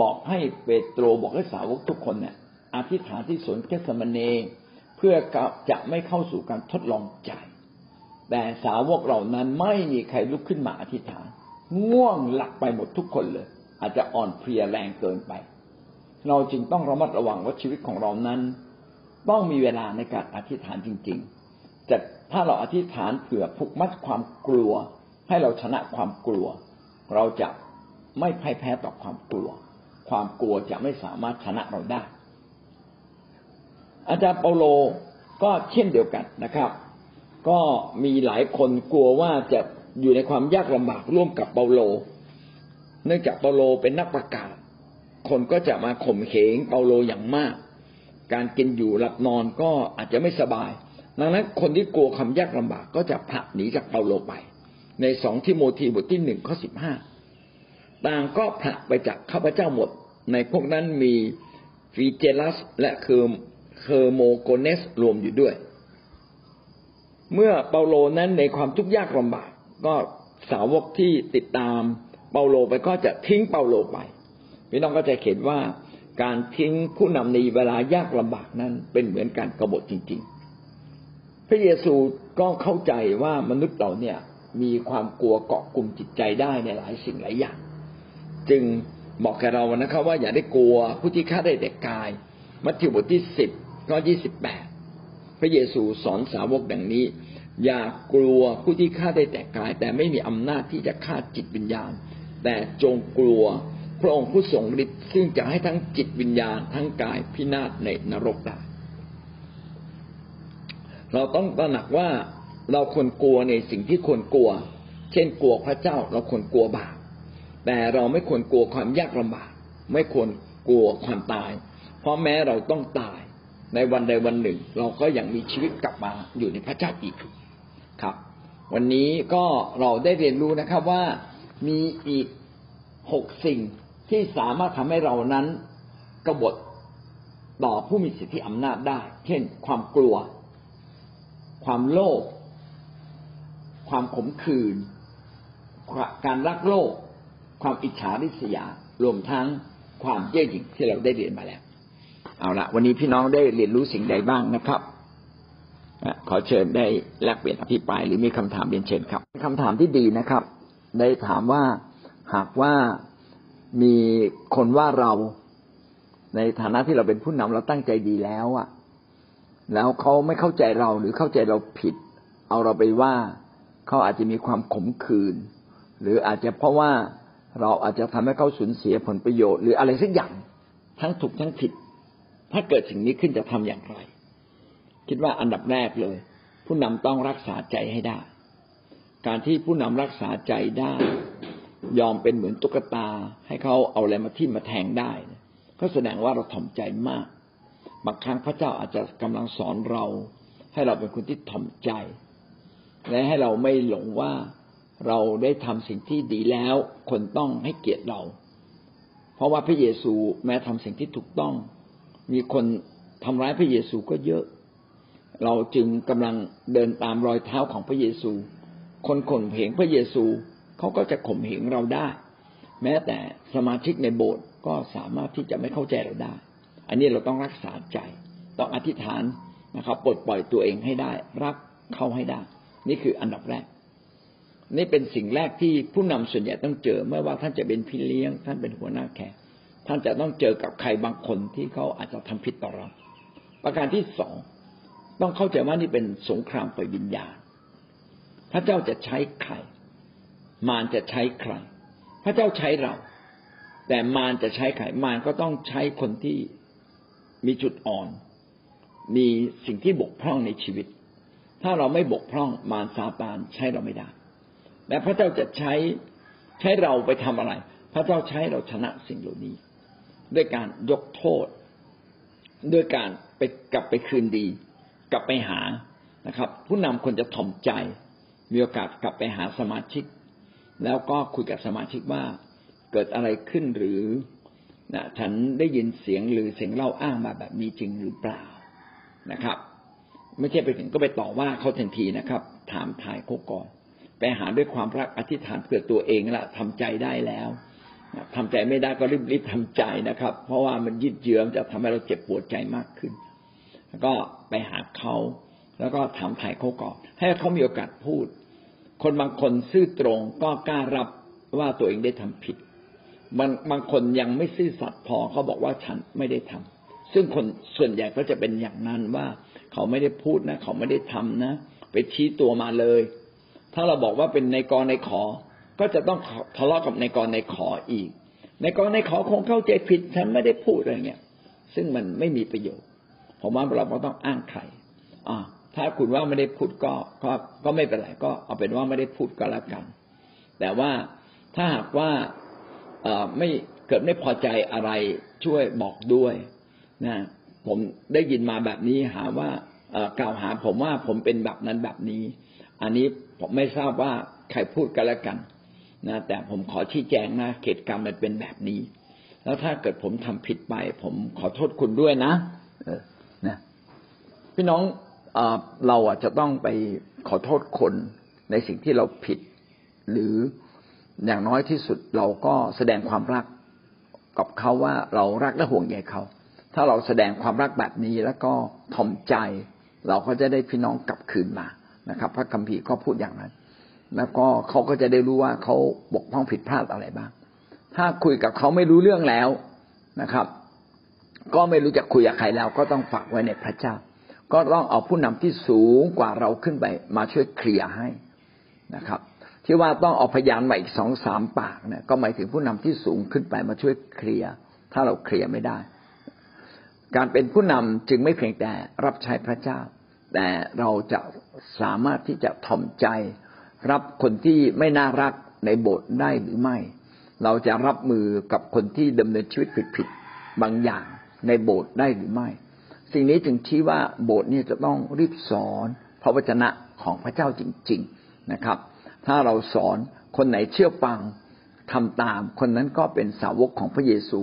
บอกให้เปโตรบอกให้สาวกทุกคนเนี่ยอธิษฐานที่สวนเกสมเนเพื่อจะไม่เข้าสู่การทดลองใจ แต่สาวกเหล่านั้นไม่มีใครลุกขึ้นมาอธิษฐานง่วงหลับไปหมดทุกคนเลย อาจจะอ่อนเพลียแรงเกินไป เราจึงต้องระมัดระวังว่าชีวิตของเรานั้น ต้องมีเวลาในการอธิษฐานจริง ๆ จะถ้าเราอธิษฐานเผื่อผูกมัดความกลัว ให้เราชนะความกลัว เราจะไม่พ่ายแพ้ต่อความกลัว ความกลัวจะไม่สามารถชนะเราได้ อาจารย์เปาโลก็เช่นเดียวกันนะครับ ก็มีหลายคนกลัวว่าจะอยู่ในความยากลำบากร่วมกับเปาโล เนื่องจากเปาโลเป็นนักประกาศ คนก็จะมาข่มเหงเปาโลอย่างมาก การกินอยู่หลับนอนก็อาจจะไม่สบาย ดังนั้นคนที่กลัวความยากลำบากก็จะผละหนีจากเปาโลไป ในสองทิโมธีบทที่หนึ่งข้อสิบห้าต่างก็ผละไปจากข้าพเจ้าหมด ในพวกนั้นมีฟีเจลัสและเฮอร์เฮอร์โมเกเนสรวมอยู่ด้วย เมื่อเปาโลนั้นในความทุกข์ยากลำบาก ก็สาวกที่ติดตามเปาโลไปก็จะทิ้งเปาโลไปพี่น้องก็จะเห็นว่า การทิ้งผู้นำในเวลายากลำบากนั้นเป็นเหมือนการกรบฏจริง ๆ พระเยซูก็เข้าใจว่ามนุษย์เราเนี่ยมีความกลัวเกาะกลุ่มจิตใจได้ในหลายสิ่งหลายอย่าง จึงบอกแกเรานะครับ ว่าอย่าได้กลัวผู้ที่ฆ่าได้แต่กาย มัทธิวบทที่สิบข้อยี่สิบแปดพระเยซูสอนสาวกดังนี้ อย่ากลัวผู้ที่ฆ่าได้แต่กาย แต่ไม่มีอำนาจที่จะฆ่าจิตวิญญาณ แต่จงกลัว พระองค์ผู้ทรงฤทธิ์ซึ่งจะให้ทั้งจิตวิญญาณทั้งกายพินาศในนรกได้ เราต้องตระหนักว่าเราควรกลัวในสิ่งที่ควรกลัว เช่นกลัวพระเจ้าเราควรกลัวบาปแต่เราไม่ควรกลัวความยากลำบาก ไม่ควรกลัวความตาย เพราะแม้เราต้องตายในวันใดวันหนึ่ง เราก็ยังมีชีวิตกลับมาอยู่ในพระเจ้าอีกครับ วันนี้ก็เราได้เรียนรู้นะครับว่ามีอีกหกสิ่ง ที่สามารถทำให้เรานั้นกบฏต่อผู้มีสิทธิอำนาจได้ เช่น ความกลัว ความโลภความขมขื่นการรักโลก ความอิจฉาริษยารวมทั้งความเย่อหยิ่งที่เราได้เรียนมาแล้ว เอาละวันนี้พี่น้องได้เรียนรู้สิ่งใดบ้างนะครับขอเชิญได้แลกเปลี่ยนอภิปรายหรือมีคำถามเรียนเชิญครับคำถามที่ดีนะครับ ได้ถามว่าหากว่า มีคนว่าเราในฐานะที่เราเป็นผู้นำเราตั้งใจดีแล้วอะแล้วเขาไม่เข้าใจเราหรือเข้าใจเราผิด เอาเราไปว่าเขาอาจจะมีความขมขื่นหรืออาจจะเพราะว่าเราอาจจะทำให้เขาสูญเสียผลประโยชน์ หรืออะไรสักอย่างทั้งถูกทั้งผิด ถ้าเกิดสิ่งนี้ขึ้นจะทำอย่างไร คิดว่าอันดับแรกเลย ผู้นำต้องรักษาใจให้ได้ การที่ผู้นำรักษาใจได้ ยอมเป็นเหมือนตุ๊กตา ให้เขาเอาอะไรมาทิ่มมาแทงได้ก็แสดงว่าเราถ่อมใจมาก บางครั้งพระเจ้าอาจจะกำลังสอนเรา ให้เราเป็นคนที่ถ่อมใจ และให้เราไม่หลงว่าเราได้ทำสิ่งที่ดีแล้ว คนต้องให้เกียรติเรา เพราะว่าพระเยซูแม้ทำสิ่งที่ถูกต้อง มีคนทำร้ายพระเยซูก็เยอะ เราจึงกำลังเดินตามรอยเท้าของพระเยซู คนข่มเหงพระเยซู เขาก็จะข่มเหงเราได้ แม้แต่สมาชิกในโบสถ์ก็สามารถที่จะไม่เข้าใจเราได้ อันนี้เราต้องรักษาใจ ต้องอธิษฐานนะครับปลดปล่อยตัวเองให้ได้ รักเข้าให้ได้ นี่คืออันดับแรก นี่เป็นสิ่งแรกที่ผู้นำส่วนใหญ่ต้องเจอไม่ว่าท่านจะเป็นพี่เลี้ยง ท่านเป็นหัวหน้าแขกท่านจะต้องเจอกับใครบางคนที่เขาอาจจะทำผิดต่อเรา ประการที่สองต้องเข้าใจว่านี่เป็นสงครามไฟวิญญาณพระเจ้าจะใช้ใคร มารจะใช้ใคร พระเจ้าใช้เรา แต่มารจะใช้ใคร มารก็ต้องใช้คนที่มีจุดอ่อน มีสิ่งที่บกพร่องในชีวิต ถ้าเราไม่บกพร่องมารซาตานใช้เราไม่ได้ และพระเจ้าจะใช้ใช้เราไปทำอะไร พระเจ้าใช้เราชนะสิ่งเหล่านี้ ด้วยการยกโทษ ด้วยการไปกลับไปคืนดี กลับไปหานะครับ ผู้นำควรจะถ่อมใจมีโอกาสกลับไปหาสมาชิก แล้วก็คุยกับสมาชิกว่าเกิดอะไรขึ้นหรือนะฉันได้ยินเสียงหรือเสียงเล่าอ้างมาแบบนี้จริงหรือเปล่านะครับ ไม่ใช่ไปถึงก็ไปต่อว่าเขาทันทีนะครับ ถามถ่ายเขาก่อนไปหาด้วยความรักอธิษฐานเพื่อตัวเองละทำใจได้แล้วทำใจไม่ได้ก็รีบๆทำใจนะครับ เพราะว่ามันยืดเยื้อจะทำให้เราเจ็บปวดใจมากขึ้น แล้วก็ไปหาเขาแล้วก็ถามถ่ายเขาก่อนให้เขามีโอกาสพูด คนบางคนซื่อตรงก็กล้ารับว่าตัวเองได้ทำผิดบางบางคนยังไม่ซื่อสัตย์พอเขาบอกว่าฉันไม่ได้ทำซึ่งคนส่วนใหญ่ก็จะเป็นอย่างนั้นว่าเขาไม่ได้พูดนะ เขาไม่ได้ทำนะ ไปชี้ตัวมาเลย ถ้าเราบอกว่าเป็นในกรในขอ ก็จะต้องทะเลาะกับในกรในขออีก ในกรในขอคงเข้าใจผิดฉันไม่ได้พูดอะไรเงี้ยซึ่งมันไม่มีประโยชน์ผมว่าเราก็ต้องอ้างใครอ่า ถ้าคุณว่าไม่ได้พูดก็ก็ก็ไม่เป็นไรก็เอาเป็นว่าไม่ได้พูดก็แล้วกัน แต่ว่าถ้าหากว่าไม่เกิดไม่พอใจอะไรช่วยบอกด้วยนะผมได้ยินมาแบบนี้หาว่ากล่าวหาผมว่าผมเป็นแบบนั้นแบบนี้ อันนี้ผมไม่ทราบว่าใครพูดกันแล้วกันนะแต่ผมขอชี้แจงนะเหตุการณ์มันเป็นแบบนี้ แล้วถ้าเกิดผมทำผิดไป ผมขอโทษคุณด้วยนะนะพี่น้อง เราอะจะต้องไปขอโทษคนในสิ่งที่เราผิด หรืออย่างน้อยที่สุดเราก็แสดงความรักกับเขาว่าเรารักและห่วงใยเขา ถ้าเราแสดงความรักแบบนี้แล้วก็ถ่อมใจ เราก็จะได้พี่น้องกลับคืนมานะครับ พระคัมภีร์ก็พูดอย่างนั้น แล้วก็เขาก็จะได้รู้ว่าเขาบกพร่องผิดพลาดอะไรบ้าง ถ้าคุยกับเขาไม่รู้เรื่องแล้วนะครับ ก็ไม่รู้จะคุยกับใครแล้ว ก็ต้องฝากไว้ในพระเจ้า ก็ต้องเอาผู้นำที่สูงกว่าเราขึ้นไป มาช่วยเคลียร์ให้นะครับ ที่ว่าต้องเอาพยานมาอีกสองสามปากเนี่ยก็หมายถึงผู้นำที่สูงขึ้นไปมาช่วยเคลียร์ถ้าเราเคลียร์ไม่ได้ การเป็นผู้นำจึงไม่เพียงแต่รับใช้พระเจ้า แต่เราจะสามารถที่จะถ่อมใจ รับคนที่ไม่น่ารักในโบสถ์ได้หรือไม่ เราจะรับมือกับคนที่ดำเนินชีวิตผิดๆบางอย่างในโบสถ์ได้หรือไม่ สิ่งนี้จึงชี้ว่าโบสถ์นี่จะต้องรีบสอนพระวจนะของพระเจ้าจริง ๆนะครับ ถ้าเราสอนคนไหนเชื่อฟังทำตาม คนนั้นก็เป็นสาวกของพระเยซู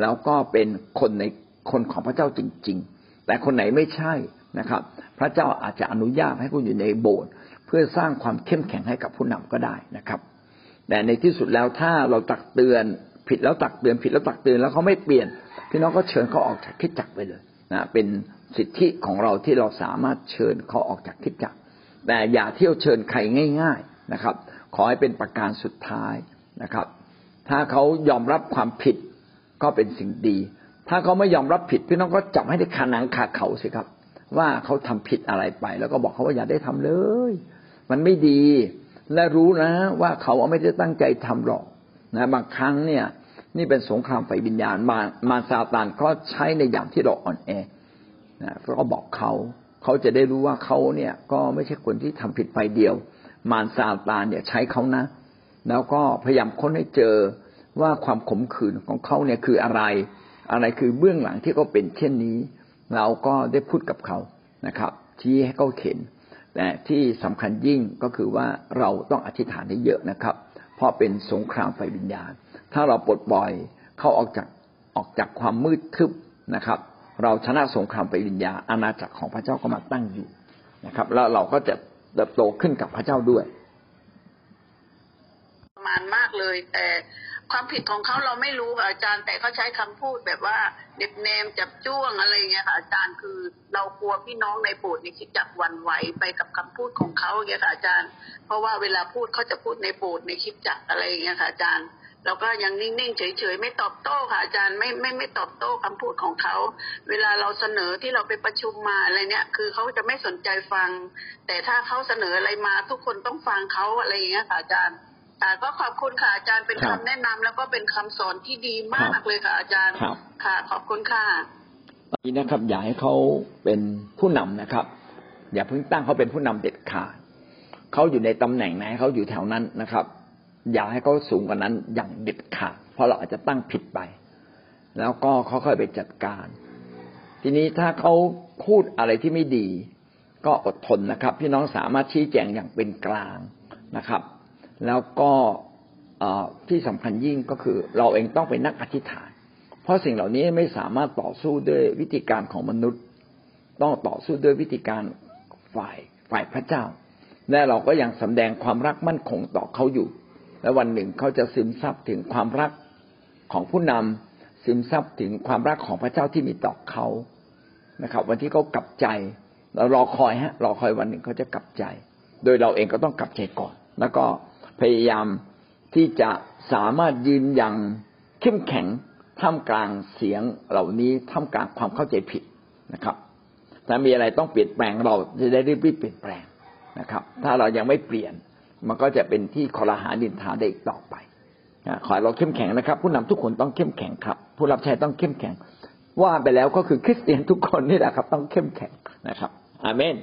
แล้วก็เป็นคนในคนของพระเจ้าจริง ๆ แต่คนไหนไม่ใช่นะครับ พระเจ้าอาจจะอนุญาตให้คุณอยู่ในโบสถ์เพื่อสร้างความเข้มแข็งให้กับผู้นำก็ได้นะครับ แต่ในที่สุดแล้วถ้าเราตักเตือนผิดแล้วตักเตือนผิดแล้วตักเตือนแล้วเขาไม่เปลี่ยน พี่น้องก็เชิญเขาออกจากคิดจักไปเลย นะเป็นสิทธิของเราที่เราสามารถเชิญเขาออกจากคิดจักรแต่อย่าเที่ยวเชิญใครง่าย ๆนะครับ ขอให้เป็นประการสุดท้ายนะครับ ถ้าเขายอมรับความผิดก็เป็นสิ่งดี ถ้าเขาไม่ยอมรับผิดพี่น้องก็จับให้ได้คาหนังคาเขาสิครับ ว่าเขาทำผิดอะไรไป แล้วก็บอกเขาว่าอย่าได้ทำเลย มันไม่ดีและรู้นะ ว่าเขาไม่ได้ตั้งใจทำหรอกนะบางครั้งเนี่ย นี่เป็นสงครามไฟวิญญาณมามาซาตานก็ใช้ในอย่างที่เราอ่อนแอนะก็บอกเขาเขาจะได้รู้ว่าเขาเนี่ยก็ไม่ใช่คนที่ทำผิดไปเดียว มารซาตานเนี่ยใช้เขานะ แล้วก็พยายามค้นให้เจอว่าความขมขื่นของเขาเนี่ยคืออะไร อะไรคือเบื้องหลังที่เขาเป็นเช่นนี้ เราก็ได้พูดกับเขานะครับชี้ให้เขาเห็นแต่ที่สำคัญยิ่งก็คือว่าเราต้องอธิษฐานให้เยอะนะครับ เพราะเป็นสงครามไฟวิญญาณ ถ้าเราปลดปล่อยเขาออกจากออกจากความมืดทึบนะครับ เราชนะสงครามไฟวิญญาอาณาจักรของพระเจ้าก็มาตั้งอยู่นะครับ แล้วเราก็จะเติบโตขึ้นกับพระเจ้าด้วยประมาณมากเลย แต่ความผิดของเขาเราไม่รู้ค่ะอาจารย์ แต่เขาใช้คำพูดแบบว่าเน็บเนมจับจ้วงอะไรเงี้ยค่ะอาจารย์คือเรากลัวพี่น้องในโบสถ์นี่คิดจักวันไหวไปกับคำพูดของเขาเงี้ยค่ะอาจารย์ เพราะว่าเวลาพูดเขาจะพูดในโบสถ์ในคลิปจักอะไรเงี้ยค่ะอาจารย์ เราก็ยังนิ่งๆเฉยๆไม่ตอบโต้ค่ะอาจารย์ไม่ไม่ไม่ตอบโต้คำพูดของเขา เวลาเราเสนอที่เราไปประชุมมาอะไรเนี่ยคือเขาจะไม่สนใจฟัง แต่ถ้าเขาเสนออะไรมาทุกคนต้องฟังเขาอะไรอย่างเงี้ยค่ะอาจารย์ค่ะก็ขอบคุณค่ะอาจารย์เป็นครัคำบแนะนำแล้วก็เป็นคำสอนที่ดีมาครักบเลยค่ะอาจารย์ครับค่ะ ขอบคุณค่ะตอนนี้นะครับ อย่าให้เขาเป็นผู้นำนะครับ อย่าเพิ่งตั้งเขาเป็นผู้นำเด็ดขาดเขาอยู่ในตำแหน่งไหนเขาอยู่แถวนั้นนะครับ อย่าให้เขาสูงกว่านั้นอย่างเด็ดขาดเพราะเราอาจจะตั้งผิดไป แล้วก็เขาค่อยไปจัดการ ทีนี้ถ้าเขาพูดอะไรที่ไม่ดี ก็อดทนนะครับ พี่น้องสามารถชี้แจงอย่างเป็นกลางนะครับ แล้วก็ที่สำคัญยิ่งก็คือ เราเองต้องเป็นนักอธิษฐาน เพราะสิ่งเหล่านี้ไม่สามารถต่อสู้ด้วยวิธีการของมนุษย์ ต้องต่อสู้ด้วยวิธีการฝ่ายฝ่ายพระเจ้าและเราก็ยังสำแดงความรักมั่นคงต่อเขาอยู่ และวันหนึ่งเขาจะซึมซับถึงความรักของผู้นำซึมซับถึงความรักของพระเจ้าที่มีต่อเขานะครับ วันที่เขากลับใจเรารอคอยฮะรอคอยวันหนึ่งเขาจะกลับใจ โดยเราเองก็ต้องกลับใจก่อน แล้วก็พยายามที่จะสามารถยืนอย่างเข้มแข็งท่ามกลางเสียงเหล่านี้ท่ามกลางความเข้าใจผิดนะครับ ถ้ามีอะไรต้องเปลี่ยนแปลงเราจะได้รีบๆเปลี่ยนแปลงนะครับ ถ้าเรายังไม่เปลี่ยน มันก็จะเป็นที่คอรหาดินทาได้อีกต่อไปขอให้เราเข้มแข็งนะครับ ผู้นำทุกคนต้องเข้มแข็งครับ ผู้รับใช้ต้องเข้มแข็ง ว่าไปแล้วก็คือคริสเตียนทุกคนนี่แหละครับ ต้องเข้มแข็งนะครับอาเมน